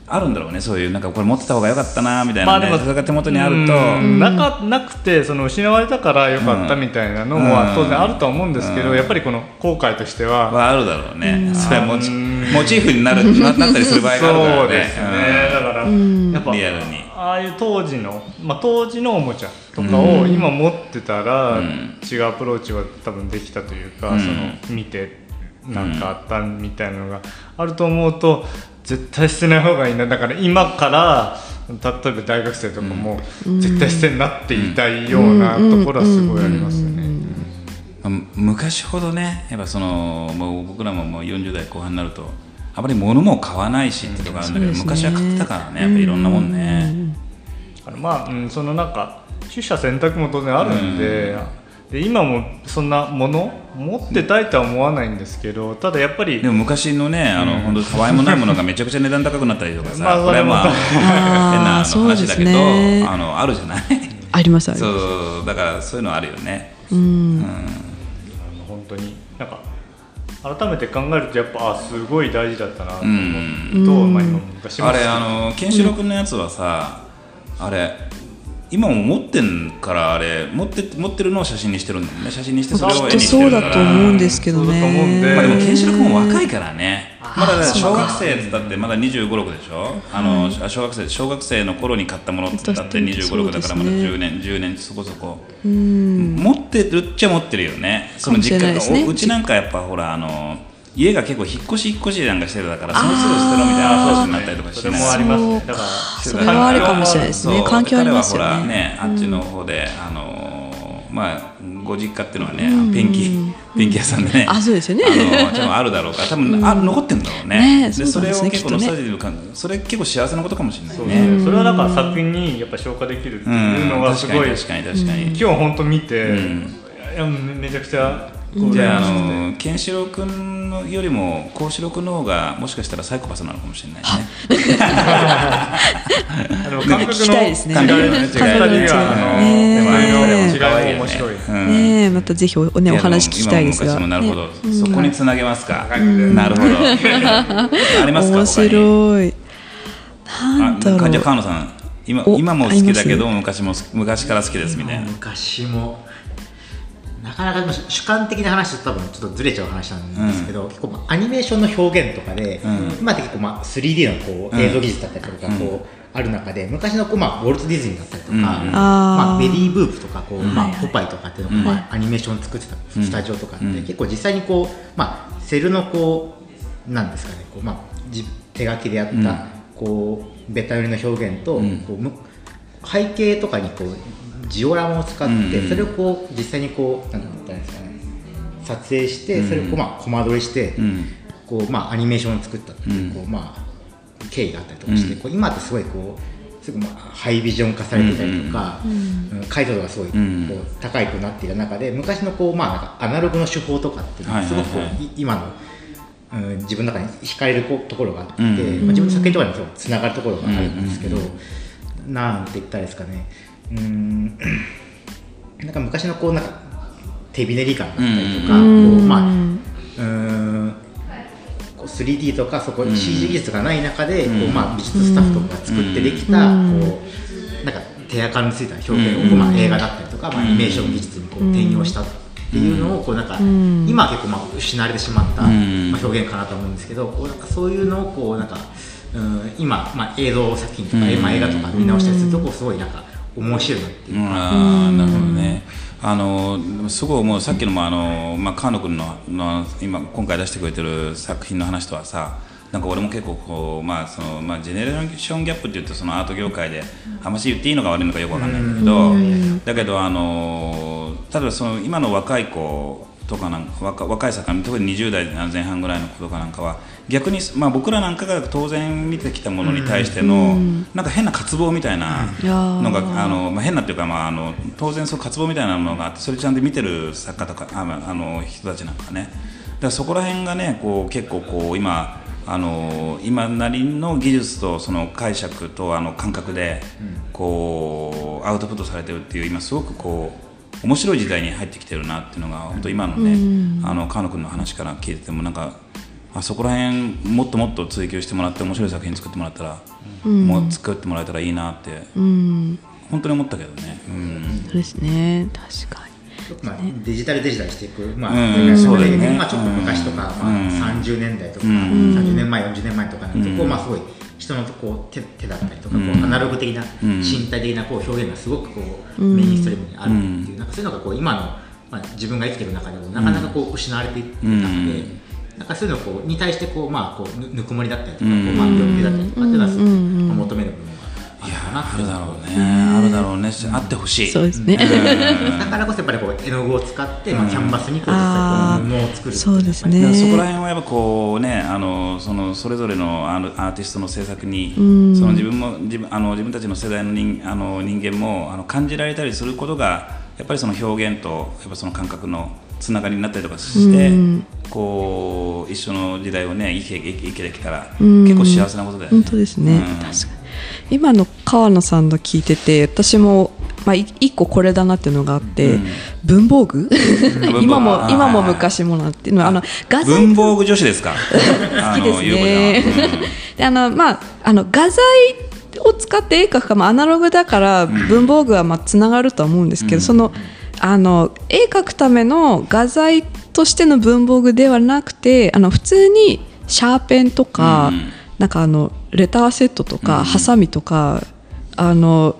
あるんだろうねそういうなんかこれ持ってた方が良かったなみたいな、ね、まあ、それが手元にあると。なかなくてその失われたから良かったみたいなのも当然あるとは思うんですけどやっぱりこの後悔としてははあるだろうね。それはモチモチーフになるなったりする場合があるからね。そうですね。だからやっぱリアルにああいう当時の、まあ、当時のおもちゃとかを今持ってたら、違うアプローチは多分できたというか、その見てなんかあったみたいなのがあると思うと絶対捨てない方がいいな。だから今から例えば大学生とかも絶対捨てになっていたいようなところはすごいありますよね。昔ほどねやっぱそのもう僕らももう40代後半になるとあまり物も買わないしってとこあるんだけど、昔は買ってたからねやっぱいろんなもんね。あのまあ、うん、そのなんか取捨選択も当然あるんで,、で今もそんなもの持ってたいとは思わないんですけどただやっぱりでも昔のねあの、うん、本当たわいもないものがめちゃくちゃ値段高くなったりとかさ、まあ、これはまあ 変な話だけど、ね、あのあるじゃない？ありますあります。そうだからそういうのあるよね。うん、うん、本当に改めて考えるとやっぱあすごい大事だったなと思う。と、うん、まあ、今昔あれあのケンシロウ君のやつはさ、あれ今も持ってんからあれ持って持ってるのを写真にしてるんだよね。写真にしてそれを絵にしてるから。そうだと思うんですけどね。まあでもケンシロウ君も若いからね。まだ小学生だってまだ2 5 6でしょ？あの、小学生小学生の頃に買ったものってだって2 5 6だからまだ10年10年そこそこ。持ってるっちゃ持ってるよね。その実家の、うちなんかやっぱほらあの家が結構引っ越し引っ越しなんかしてるだからそのすぐ捨てろみたいな話になったりとかしてそれもあります。ねだからそれはあるかもしれないですね。環境ありますよね。ねあっちの方で、あのまあご実家っていうのはね、ペンキペンキ屋さんでね、あそうですよね。あのあるだろうから多分、あ残ってるんだろうね。ねでそれを結構ノスタルジー感それ結構幸せなことかもしれないね。それはなんか作品にやっぱ消化できるっていうのがすごい、確かに確かに今日本当見て、いやめちゃくちゃじゃあ、あのケンシロウ君のよりも幸四郎君の方がもしかしたらサイコパスなのかもしれないね。あ の感覚の違いですね。違いがね違い面白い。ねまたぜひおねお話聞きたいですが。なるほど。そこにつなげますか。なるほど。ありますか。面白い。なんだろう。じゃ川野さん。今今も好きだけど昔も昔から好きですみたいな。昔もなかなか主観的な話と多分ちょっとずれちゃう話なんですけど、うん、結構アニメーションの表現とかで、うん、今って結構まあ 3D のこう映像技術だったりとかこう、ある中で昔のこう、まあ、ウォルト・ディズニーだったりとか、まあ、ベティ・ブープとかこう、まあ、ポパイとかっていうのを、まあ、アニメーションを作ってたスタジオとかって、結構実際にこう、まあ、セルのこうなんですかねこう、まあ、手書きでやった、こうベタ寄りの表現と、こう背景とかにこうジオラマを使って、それをこう実際にこうなんて言ったらいいですかね。撮影してそれをこうまあコマ撮りして、こうまあアニメーションを作ったっていうこうまあ経緯があったりとかして、こう今ってすごいこうすぐまあハイビジョン化されてたりとか、解像度がすごいこう高いくなっている中で昔のこうまあなんかアナログの手法とかっていうのはすごくこう今のうん、自分の中に惹かれるところがあって、まあ、自分の作品とかにもつながるところがあるんですけど、なんて言ったらですかねうん。なんか昔のこうなんか手びねり感だったりとか、こうまあうん。こう 3D とかそこ CG 技術がない中で、こうまあ美術スタッフとかが作ってできた、こうなんか手垢のついた表現を、まあ、映画だったりとか、まあ、アニメーション技術にこう転用したっていうのをこうなんか、今は結構まあ失われてしまった、まあ、表現かなと思うんですけどこうなんかそういうのをこうなんかうん今、まあ、映像作品とか、まあ、映画とか見直したりするとこうすごいなんか面白いなっていう。か、あなるほどね。あのすごいもうさっきのもあの、まあ、川野君のの今今回出してくれてる作品の話とはさなんか俺も結構こう、まあそのまあ、ジェネレーションギャップっていうとそのアート業界であんまし言っていいのか悪いのかよくわかんないんだけどだけどあの例えばその今の若い子とかなんか若若い作家特に20代前半ぐらいの子とかなんかは逆に、まあ、僕らなんかが当然見てきたものに対しての、うん、なんか変な渇望みたいなのが、あのまあ、変なっていうか、まあ、あの当然そう渇望みたいなものがあってそれちゃんと見てる作家とかああの人たちなんかね。だからそこら辺がねこう結構こう今あの今なりの技術とその解釈とあの感覚でこうアウトプットされてるっていう今すごくこう面白い時代に入ってきてるなっていうのが本当今のね、うん、あの川野君の話から聞いててもなんかあそこら辺もっともっと追求してもらって面白い作品作ってもらったら、うん、もう作ってもらえたらいいなって、うん、本当に思ったけどね、うん、そうですね。確かに。まあ、デジタルデジタルしていく、まあうん。そうねまあ、ちょっと昔とか、まあ、30年代とか、うん、30年前40年前とかなんかこう、まあ、すごい人のこう手手だったりとか、こうアナログ的な、身体的なこう表現がすごくこう、メインストリームにあるっていう、なんかそういうのがこう今の、まあ、自分が生きてる中でもなかなかこう失われていったので。なんかそういうのこうに対してこう、まあ、こうぬくもりだったりとか、こうまあ、欲求だったりとかっていうのはすごく求める部分がいやあるだろうね、あるだろうね、あってほしい。そうですね。だからこそやっぱりこう絵の具を使って、まあキャンバスにこう実際こう布を作る。そうですね。そこら辺はやっぱこうね、あのそのそれぞれのあのアーティストの制作に、その自分も自分あの自分たちの世代の人あの人間もあの感じられたりすることがやっぱりその表現とやっぱその感覚のつながりになったりとかして、こう一緒の時代をね生き生きできたら、結構幸せなことだよね。本当ですね、確かに。今の川野さんの聞いてて私もまあ、一個これだなっていうのがあって、うん、文房具？今も今も昔もなっていうのはあの画材？文房具女子ですか？好きですね、であのまああの画材を使って絵描くか、まあ、アナログだから文房具はまあつながるとは思うんですけど、うん、そのあの絵描くための画材としての文房具ではなくてあの普通にシャーペンとか、うん、なんかあのレターセットとか、ハサミとかあの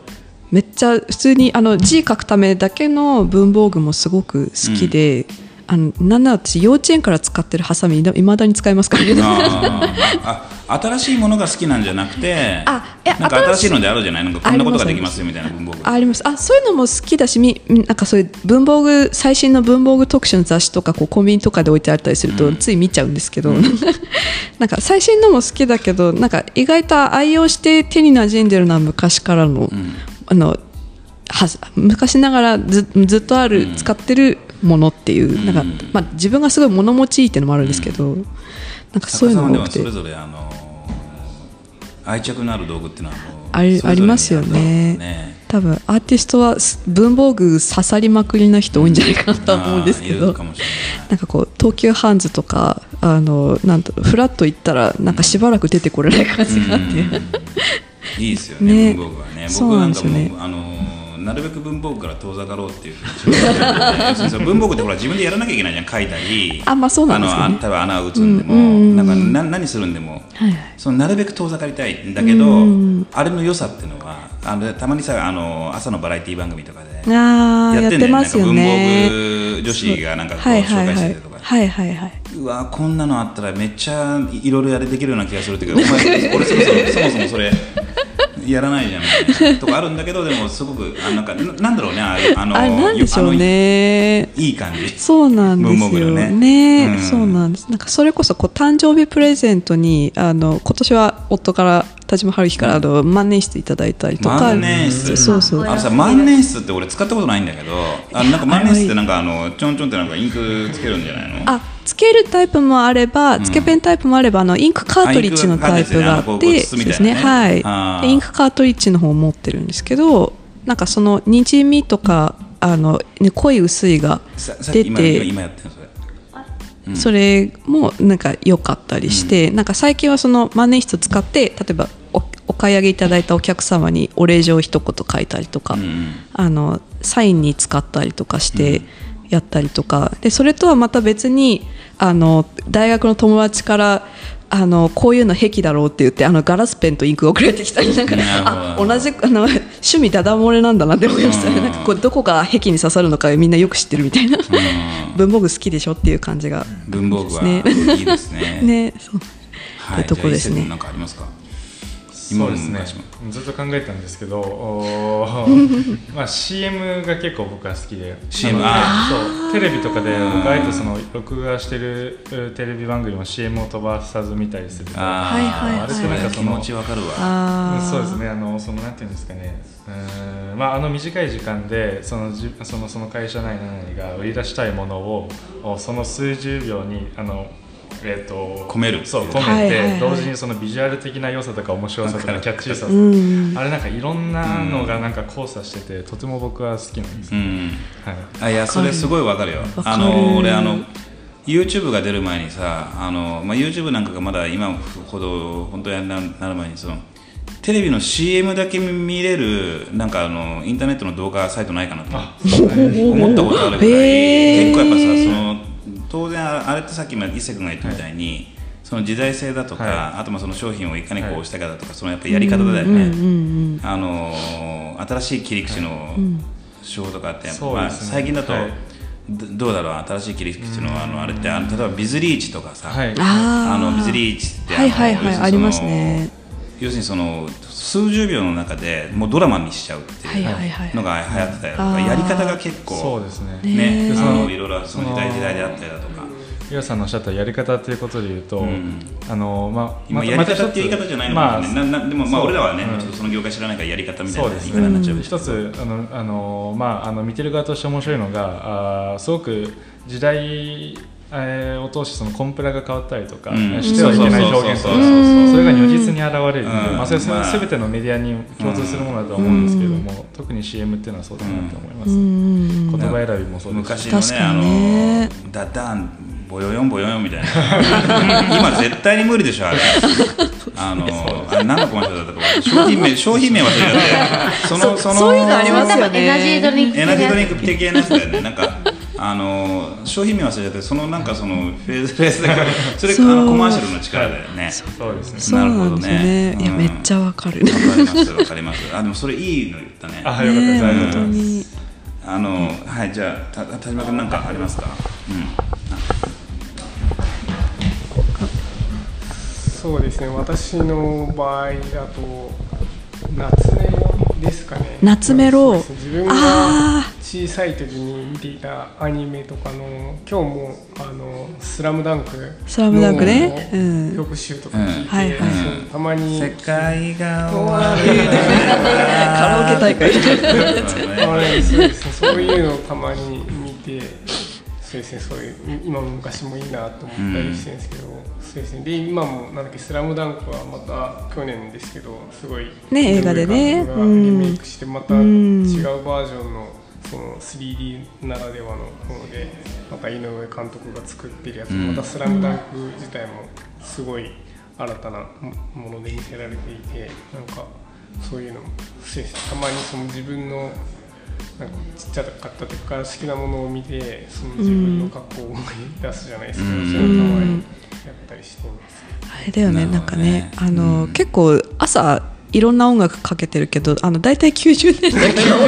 めっちゃ普通にあの字書くためだけの文房具もすごく好きで、あのなんなら私幼稚園から使ってるハサミいまだに使いますからね。あ新しいものが好きなんじゃなくてあなんか新しいのであるじゃない？なんかこんなことができますよみたいな文房具。あります。あそういうのも好きだしみなんかそういう文房具最新の文房具特集の雑誌とかこうコンビニとかで置いてあったりすると、つい見ちゃうんですけど、うん、なんか最新のも好きだけどなんか意外と愛用して手に馴染んでるのは昔からの、うん、あのは昔ながらずずっとある、使ってるものっていうなんか、まあ、自分がすごい物持ちいいっていうのもあるんですけど、なんかそういうのも多くて。それぞれあの愛着のある道具っていうのはありありますよね、ね、多分アーティストは文房具刺さりまくりな人多いんじゃないかなと思うんですけど、うん、なんかこう東急ハンズとかあのなんとフラット行ったらなんかしばらく出てこれない感じがあって、うん、いいですよねね文房具は ね。僕なんかも、ね、あのなるべく文房具から遠ざかろうっていう文房具ってほら自分でやらなきゃいけないじゃん書いたりあ、まあ、そうなんですね、あの多分穴を打つんでも、うんうん、なんかな何するんでも、はい、そのなるべく遠ざかりたいんだけど、うん、あれの良さっていうのはあのたまにさあの朝のバラエティー番組とかでやってんだよね。文房具女子がなんかこう紹介してるとか。はいはいはい、うわこんなのあったらめっちゃいろいろやれできるような気がするっていうかお前 俺そもそもそもそもそれやらないじゃん とかあるんだけどでもすごくあなんかなんだろうねあのあなんでしょうね。いい感じ。そうなんですよね。ね、うん、そうなんです。なんかそれこそこう誕生日プレゼントにあの今年は夫から田島春樹からあの万年筆いただいたりとか。万年筆。そうそう。あのさ万年筆って俺使ったことないんだけどあなんか万年筆ってなんかあのちょんちょんってなんかインクつけるんじゃないの？あつけるタイプもあれば、つけペンタイプもあれば、あのインクカートリッジのタイプがあって、そうですね、はい。インクカートリッジの方を持ってるんですけど、なんかそのにじみとかあの濃い薄いが出て、今やってるそれ。それもなんか良かったりして、うん、なんか最近はその万年筆を使って例えばおお買い上げいただいたお客様にお礼状一言書いたりとか、うん、あのサインに使ったりとかしてやったりとか。でそれとはまた別にあの大学の友達からあのこういうの癖だろうって言ってあのガラスペンとインク送られてきたりなんかあ同じあの趣味ダダ漏れなんだなって思いました。ねなんかこうどこが癖に刺さるのかみんなよく知ってるみたいな。文房具好きでしょっていう感じが、文房具はいいですね。ねそう、はい、とこですね。なんかありますか？そうですね。ずっと考えたんですけど まあ CM が結構僕は好きで。CM そう。テレビとかで僕あえてその録画してるテレビ番組も CM を飛ばさず見たりする。とああれってなんかその気持ちわかるわ。そうですね。あのそのなんていうんですかね。うん。まああの短い時間でそのじそのその会社内何々が売り出したいものをその数十秒にあのえーと、込めるそう込めて、同時にそのビジュアル的な良さとか面白さとかキャッチーさ、うん、あれなんかいろんなのがなんか交差してて、とても僕は好きなんです、ね、うん。はい、あいやそれすごいわかるよ。あの俺あの YouTube が出る前にさあの、まあ、YouTube なんかがまだ今ほど本当になる前にそのテレビの CM だけ見れるなんかあのインターネットの動画サイトないかなと思ったことあるぐらい結構やっぱさその当然あれってさっき伊勢君が言ったみたいに、はい、その時代性だとか、はい、あとまあその商品をいかにこうしたかだとか、そのやっぱりやり方だよね、あの新しい切り口の手法とかって、まあ、最近だと、どうだろう新しい切り口のあのあれってあの例えばビズリーチとかさ、あのビズリーチってはいはいはい。ありますね要するにその数十秒の中でもうドラマにしちゃうっていうのが流行ってたりとか、やり方が結構そうですね。ねあのいろいろその時代時代であったりだとか。岩さんのおっしゃったやり方ということでいうと、うん、あのまあ今やり方って言い方じゃないのかもね、まあ、ななでもまあ俺らはね、うん、ちょっとその業界知らないからやり方みたいな言い方になっちゃう一つあのあのまああの見てる側として面白いのがあすごく時代えー、を通してそのコンプラが変わったりとか、してはいけない表現とかそれが如実に現れる。ので、まあ、それは全てのメディアに共通するものだと思うんですけども、特に CM っていうのはそうだなと思います、言葉選びもそうです。し昔のねあのダダンボヨヨンボヨヨンみたいな。今絶対に無理でしょあれ。あのあれ何のコマーシャルだったか商品名 商品名忘れちゃってそのそのそういうのありますよね。エナジードリンクエナジードリンク的なやつだよね。なんかあの商品名忘れちゃってそのなんかそのフェーズフェーズだから それあのコマーシャルの力だよね。そうですね。なるほどね。いやめっちゃわかる。わかりますわかります。あでもそれいいの言ったね。あよかったです本当に。あのはいじゃあた田島君なんかありますか？うん。そうですね。私の場合だと夏メロですかね。夏メロ、ね、自分が小さい時に見ていたアニメとかの今日も「あのスラムダンクスラムダンクね、うん、曲集とか聞いて、はいはい、たまに世界が終わるカラオケ大会。そういうのをたまに見てそうですねそういう今も昔もいいなと思ったりしてるんですけど、うん、そうですね。で今もなんだっけ「スラムダンクはまた去年ですけどすごいね映画でね。リメイクしてまた違うバージョンのその 3D ならではのものでまた井上監督が作ってるやつ、うん、また「スラムダンク自体もすごい新たなもので見せられていてなんかそういうのもたまにその自分のなんかちっちゃかった時から好きなものを見てその自分の格好を思い出すじゃないですか、うん、そういうのたまにやったりしています。あれだよね、なんかね、あの、うん、結構朝いろんな音楽かけてるけどあの大体90年代。の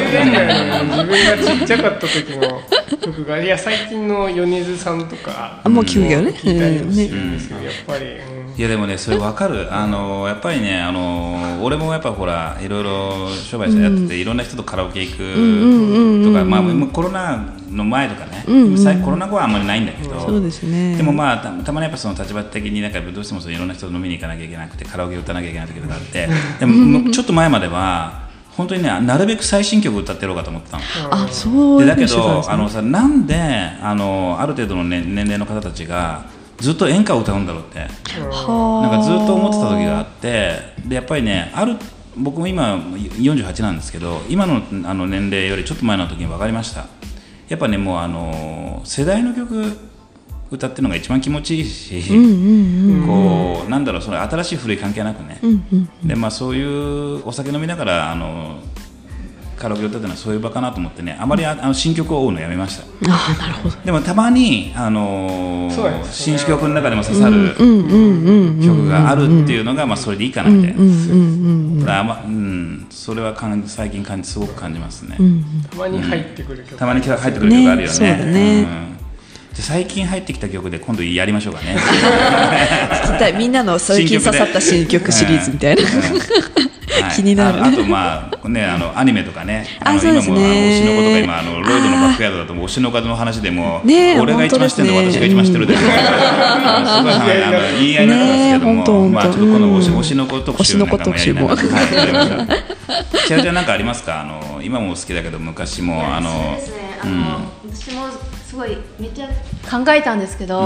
自分がちっちゃかった時の曲がいや最近の米津さんとかあもう聞くけどね聞いたりもするんですけど、やっぱり、うんいやでもねそれ分かる。あのやっぱりねあの俺もやっぱほらいろいろ商売者やってて、いろんな人とカラオケ行くとか、まあ、コロナの前とかね、うんうん、コロナ後はあんまりないんだけど、そうですね、でもまあたたまにやっぱその立場的になんかどうしてもそいろんな人と飲みに行かなきゃいけなくてカラオケ歌わなきゃいけない時とかあって でもちょっと前までは本当にねなるべく最新曲歌ってやろうかと思ってたの。あそうだけど、あのさなんであのある程度の、ね、年齢の方たちがずっと演歌を歌うんだろうって。なんかずっと思ってた時があってでやっぱりねある僕も今48なんですけど今のあの年齢よりちょっと前の時に分かりました。やっぱねもうあの世代の曲歌ってるのが一番気持ちいいし、こうなんだろうそれ新しい古い関係なくね、でまあそういうお酒飲みながらあのカラオケ歌ってのはそういう場かなと思ってねあまりあの新曲を追うのやめました。あなるほど。でもたまに、あのーね、新曲の中でも刺さる曲があるっていうのが、まあ、それでいいかなってそれはかん最近感じすごく感じますね、たまに入ってくる曲、たまに入ってくる曲あるよね。ね。最近入ってきた曲で今度やりましょうかね。みんなの最近刺さった新曲シリーズみたいな、気になる。あとまあねあのアニメとかね。あの今もあの推しの子とか今あのロイドのバックヤードだと推しの子の話でも俺が一番知ってるの私が一番知ってるで。すごい言い合いになってますけども。まあちょっとこの推し推しの子特集なんかもやりながら千代ちゃんなんかありますか？あの今も好きだけど昔もあの私もすごいめっちゃ考えたんですけど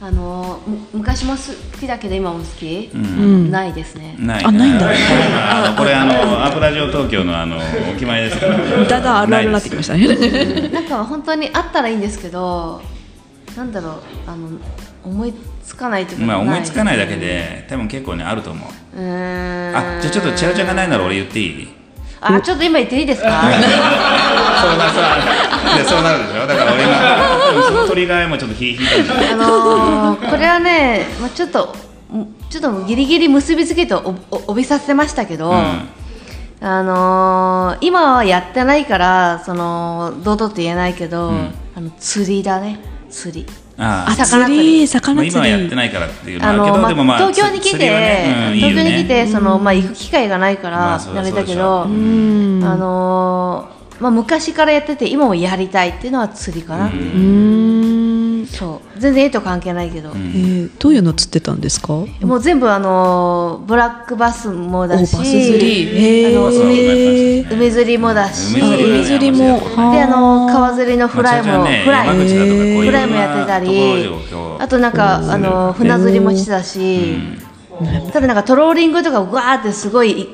あの昔も好きだけど今も好き、うん、ないですね。ないあないんだ。あのこれあのアプラジオ東京のあのお決まりですから、ね。だだあるあるになってきましたね。なんか本当にあったらいいんですけど、なんだろうあの思いつかないというか。まあ思いつかないだけで多分結構ねあると思う。うん。あじゃあちょっと千代ちゃんがないなら俺言っていい？あちょっと今言っていいですか？そうなさそうなる。でしょ。だから俺今そのトリガーもちょっと引いたあのー、これはね、まあ、ちょっとちょっとギリギリ結びつけておお帯させましたけど、うん、あのー、今はやってないからその堂々と言えないけど、うん、あの釣りだね。釣り。ああ魚釣り魚釣り、まあ、今はやってないからっていうのはあるけどでもまあ東京に来て、ねうん、東京に来て、そのまあ行く機会がないからやめたけど、あのー、まあ昔からやってて今もやりたいっていうのは釣りかな。っていうそう。全然絵と関係ないけど、えー、どういうの釣ってたんですか？もう全部あのブラックバスもだしバス釣り、あの海海釣りもだし海釣りもであの川釣りのフライも、フライフライもやってたり。あとなんかあの船釣りもしてたし、ただなんかトローリングとかわーってすごい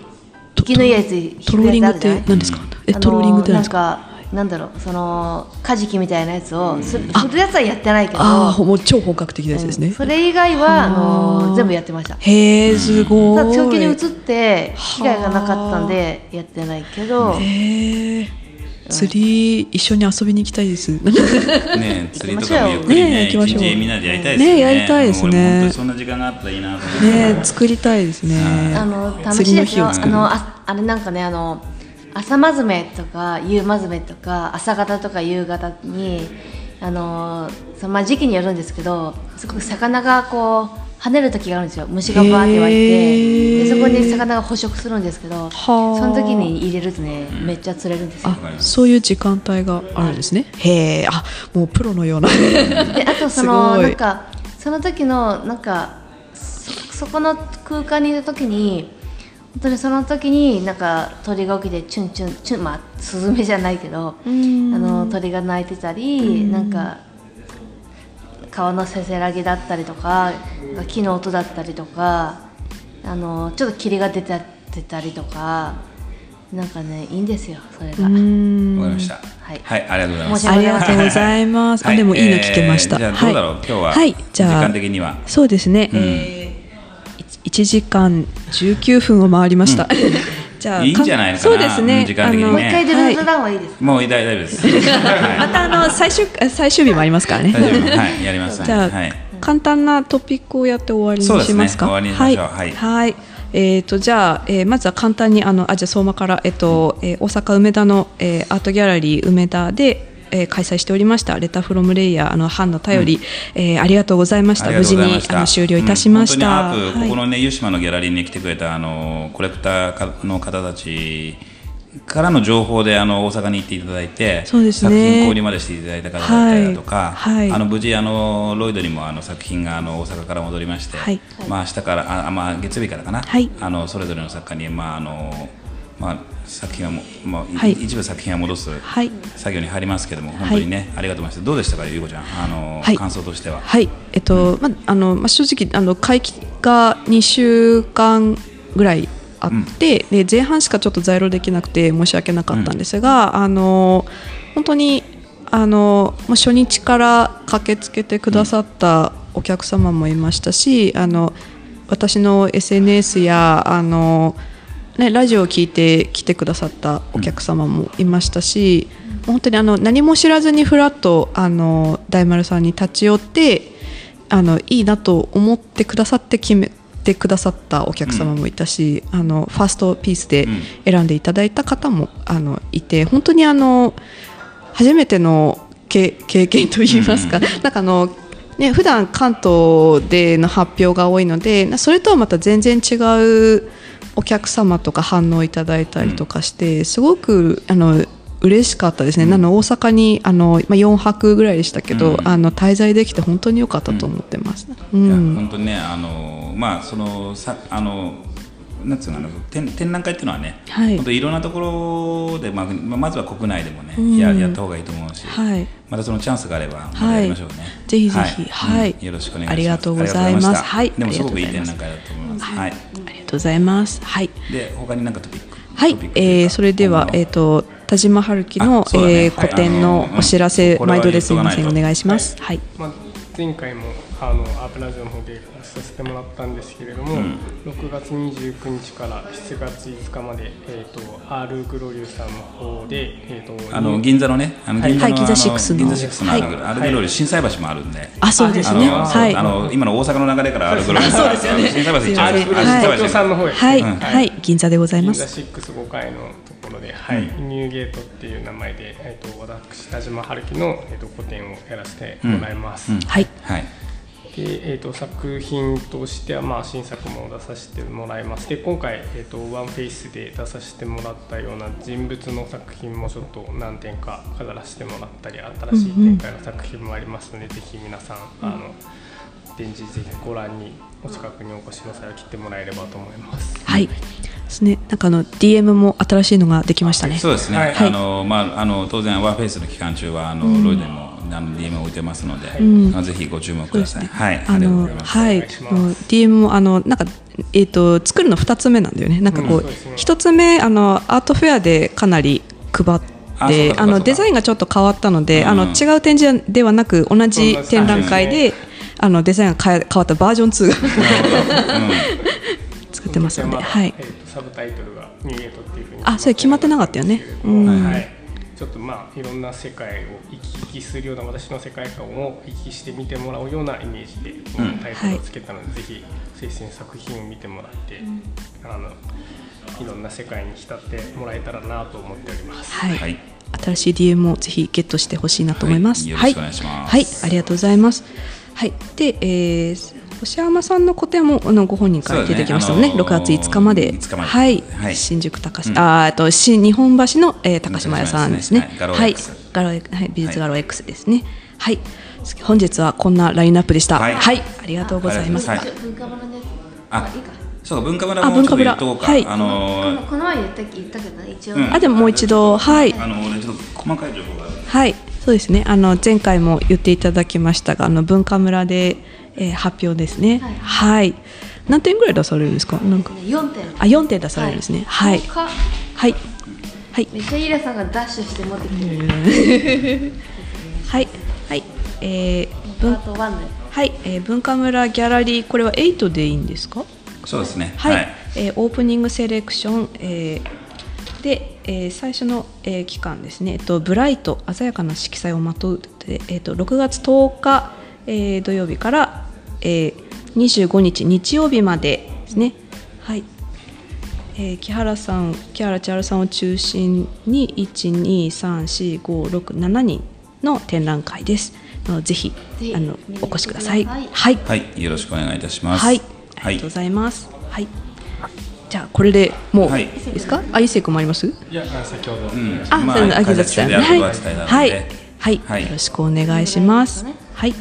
生きのいいやつトローリングって何ですか？えトローリングって何ですかなんだろうそのカジキみたいなやつをするやつはやってないけどあもう超本格的なやつですね、うん、それ以外はあの全部やってましたへえすごいただ長期に移って被害がなかったんでやってないけどへえ釣り一緒に遊びに行きたいです。ね釣りとかもゆっくりね、行きましょう。みんなでやりたいですね。ねやりたいですね。そんな時間があったらいいな。ね作りたいですね。あの楽しいですよ。あのああれなんかねあの朝まずめとか夕まずめとか朝方とか夕方にあのそのまあ時期によるんですけどすごく魚がこう跳ねる時があるんですよ。虫がバーって湧いて。でそこに魚が捕食するんですけどその時に入れるとねめっちゃ釣れるんですよ。そういう時間帯があるんですね、はい、へえあもうプロのような。であとその なんかその時のなんかそこの空間にいる時に本当にその時になんか鳥が起きてチュンチュンチュンまあスズメじゃないけどあの鳥が鳴いてたりなんか川のせせらぎだったりとか木の音だったりとかあのちょっと霧が出て出たりとかなんかねいいんですよそれが。わかりました。はい、はい、ありがとうございます。ありがとうございます。あでもいいの聞けました。じゃあどうだろう、今日ははいじゃあ時間的にはそうですね。えー、1時間19分を回りました。じゃあいいんじゃないかそうですね。時間的にね。もう一回デルタダウンはいいです。もう大丈夫です。またあの最終最終日もありますからね。はい、やります。じゃあ簡単なトピックをやって終わりにしますか？終わりにしましょう。はい。はいえーと、じゃあ、えー、まずは簡単にあのあじゃ相馬から、えーとえー、大阪梅田の、えー、アートギャラリー梅田で、えー、開催しておりましたレターフロムレイヤーあの班の頼り、うん、えー、ありがとうございました。無事にあの終了いたしました、うん、ここのね湯島のギャラリーに来てくれたあのコレクターの方たちからの情報であの大阪に行っていただいて、そうですね、作品購入までしていただいた方だったりだとか、はい。はい、あの無事あのロイドにもあの作品があの大阪から戻りまして、はい、まあ明日からあまあ月曜日からかな、あのそれぞれの作家にまああのまあ作品はも、まあ一部作品は戻す作業に入りますけども、本当にね、ありがとうございますどうでしたかゆうこちゃん？あの、感想としては。はい。えっと、うん、まああのまあ正直あの会期が2週間ぐらいあって、うん、で前半しかちょっと在庫できなくて申し訳なかったんですが、うん、あの本当にあの初日から駆けつけてくださったお客様もいましたし、あの私の SNS やあの、ね、ラジオを聞いて来てくださったお客様もいましたし、本当にあの何も知らずにふらっとあの大丸さんに立ち寄ってあのいいなと思ってくださって決めてくださったお客様もいたし、うん、あのファーストピースで選んでいただいた方もあのいて本当にあの初めての経験といいますか、うん、なんかあのね普段関東での発表が多いのでそれとはまた全然違うお客様とか反応いただいたりとかして、すごくあの嬉しかったですね、うん、なの大阪にあの、まあ、4泊ぐらいでしたけど、うん、あの滞在できて本当に良かったと思ってます、うん、本当にねあの、まあ、そのさあのなんつうの展展覧会っていうのはね、はい、本当いろんなところで、まあ、まずは国内でもね、うん、ややった方がいいと思うし、はい、またそのチャンスがあればまたやりましょうね、はい、ぜひぜひ、はい、よろしくお願いします。ありがとうございます。はい。でもす。ごくいい展覧会だと思います。はい、ありがとうございます。はい。で他に何かトピック？はい、えー、それではえっ、ー、と田島春樹の、ね、えー、個展のお知らせ、毎度ですみません。お願いします。はい。まあ前回もあのアープラジオの方でさせてもらったんですけれども、うん、6月29日から7月5日まで、えーと、R グロリューさんの方で、えーと、あの銀座のねあの銀座の、はい、銀座6の。銀座6の R グロリュー心斎橋もあるんで、あそうですね。はい。あの今の大阪の流れから R グロリューそうです。よね。心斎橋一番 R グロリュー東京さんの方へはい、はい、銀座でございます。銀座65階のところで、はい、ニューゲートっていう名前で、えーと、私田島春樹の、えー、と個展をやらせてもらいます、はい。はいで、えーと、作品としては、まあ、新作も出させてもらいますで今回、えーと、ワンフェイスで出させてもらったような人物の作品もちょっと何点か飾らせてもらったり新しい展開の作品もありますので、うんうん、ぜひ皆さんあの展示ぜひご覧にお近くにお越しの際は切ってもらえればと思います。はいですね。なんかあの DM も新しいのができましたね。そうですね。はい、あのまああの当然ワーフェイスの期間中はあの、うん、ロイドにもあの DM を置いてますので、うん、ぜひご注目ください。ね、はい。あのはい。DM もあのなんかえっ、ー、と作るの二つ目なんだよね。なんかこう一、うん、つ目あのアートフェアでかなり配って。であのデザインがちょっと変わったので、うん、あの違う展示ではなく同じ展覧会で、あのデザインが変わったバージョン2が作ってますので、はい。サブタイトルがニューエイトっていうふうにあ、それ決まってなかったよね。うん、はい。ちょっとまあいろんな世界を行き来するような私の世界観を行き来して見てもらうようなイメージでこのタイトルをつけたので、うん、ぜひ推薦作品を見てもらって、うん、あのいろんな世界に浸ってもらえたらなと思っております。はい、はい、新しい DM もぜひゲットしてほしいなと思います。はい、よろしくお願いします。はい、ありがとうございます。はい、で、えー、星山さんの個展もあのご本人から出てきましたもんね。ね、6月5日まで、日まで。はい、はい、新宿高島、うん、あと新日本橋の、えー、高島屋さんですね。はい、ガロ、はい、美術ガロ X ですね。はい、本日はこんなラインナップでした。はい、はい、ありがとうございます。あ、そう文化村もちょっと言っとこうか。はい、あのー、この前言った言ったけど一応、うん、あでももう一度。はい。あの俺ちょっと細かい情報がはい。そうですね。あの前回も言っていただきましたが、あの文化村でえー、発表ですね。はい、はい。何点ぐらい出されるんですか？なんか。四点。あ、四点出されるんですね。はい。はい。はい。めっちゃイラさんがダッシュして持ってきてる。はい。はい。えー、文はい、えー、文化村ギャラリーこれはエイトでいいんですか？そうですね。はい。はい、えー、オープニングセレクション、えー、で、えー、最初の、えー、期間ですね。えっとブライト鮮やかな色彩をまとうで、えっと六月十日、えー、土曜日からえー、25日日曜日までですね。はい。えー、木原さん、木原千春さんを中心に一二三四五六七人の展覧会です。のぜひあのお越しください。はい、はい。はい、よろしくお願いいたします。はい、ありがとうございます。はい。じゃあこれでもう、はい、いいですか？あ、伊勢君もあります？いや、先ほど。うん、あ、まあ、あ、げざつはい、はい、はい、よろしくお願いします。はい。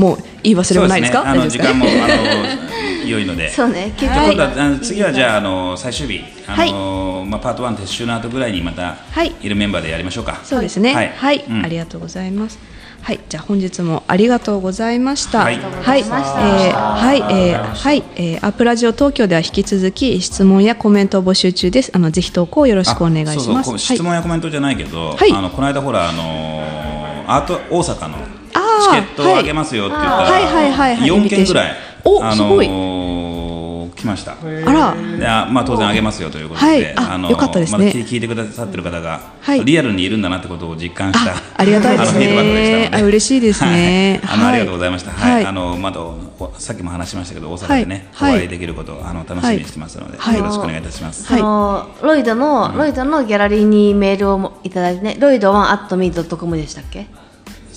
もう言い忘れもないですか？あの時間もあの良いので。そうね。結局、はい、次はじゃああの最終日あの、はい、まあパート1撤収の後ぐらいにまたいるメンバーでやりましょうか。そうですね。はい、はいうん、ありがとうございます。はい、じゃあ本日もありがとうございました。はい、はい、えー、はい、えー、はい、えー、アップラジオ東京では引き続き質問やコメントを募集中です。あのぜひ投稿よろしくお願いします。そう質問やコメントじゃないけど、はい、あのこの間ほらあのアート大阪のチケットをあげますよって言ったら、はいはいはいはい、4件ぐらい、おすごい。来ました。あら、あまあ当然あげますよということで、はい、あのよかったですね。まだ聞いてくださってる方が、はい、リアルにいるんだなってことを実感したありがたいですね。あ嬉しいですね。あの、ありがとうございました。はい、あのまださっきも話しましたけど大阪でね、お会いできることをあの楽しみにしてますので、よろしくお願いいたします。はい、ロイドの、ロイドのギャラリーにメールをいただいてね、ロイドワンアットミードットコムでしたっけ？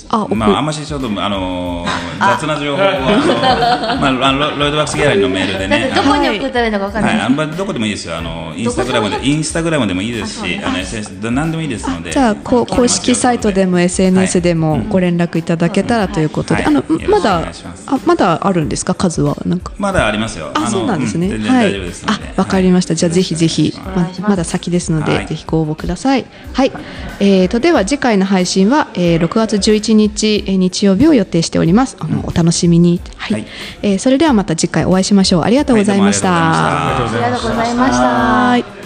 あまあ、あんましちょっとあの雑な情報を あの、まあ、あのロイドワックスギャラリーのメールでね。どこに送ったらいいのか分かんない、はい、あんまどこでもいいですよ。あのインスタグラムでインスタグラムでもいいですしあの SS 何でもいいですので。じゃあこ公式サイトでも SNS でもご連絡いただけたらということで、はい、あのまだあまだあるんですか？数はなんか。まだありますよ。あそうなんですね、うん、はい、あわかりました。じゃあぜひぜひままだ先ですので、ぜひご応募ください。はい。えーとでは次回の配信は、えー、6月11日、えー、日曜日を予定しております。あの、お楽しみに。はい、はい、えー、それではまた次回お会いしましょう。ありがとうございました。ありがとうございました。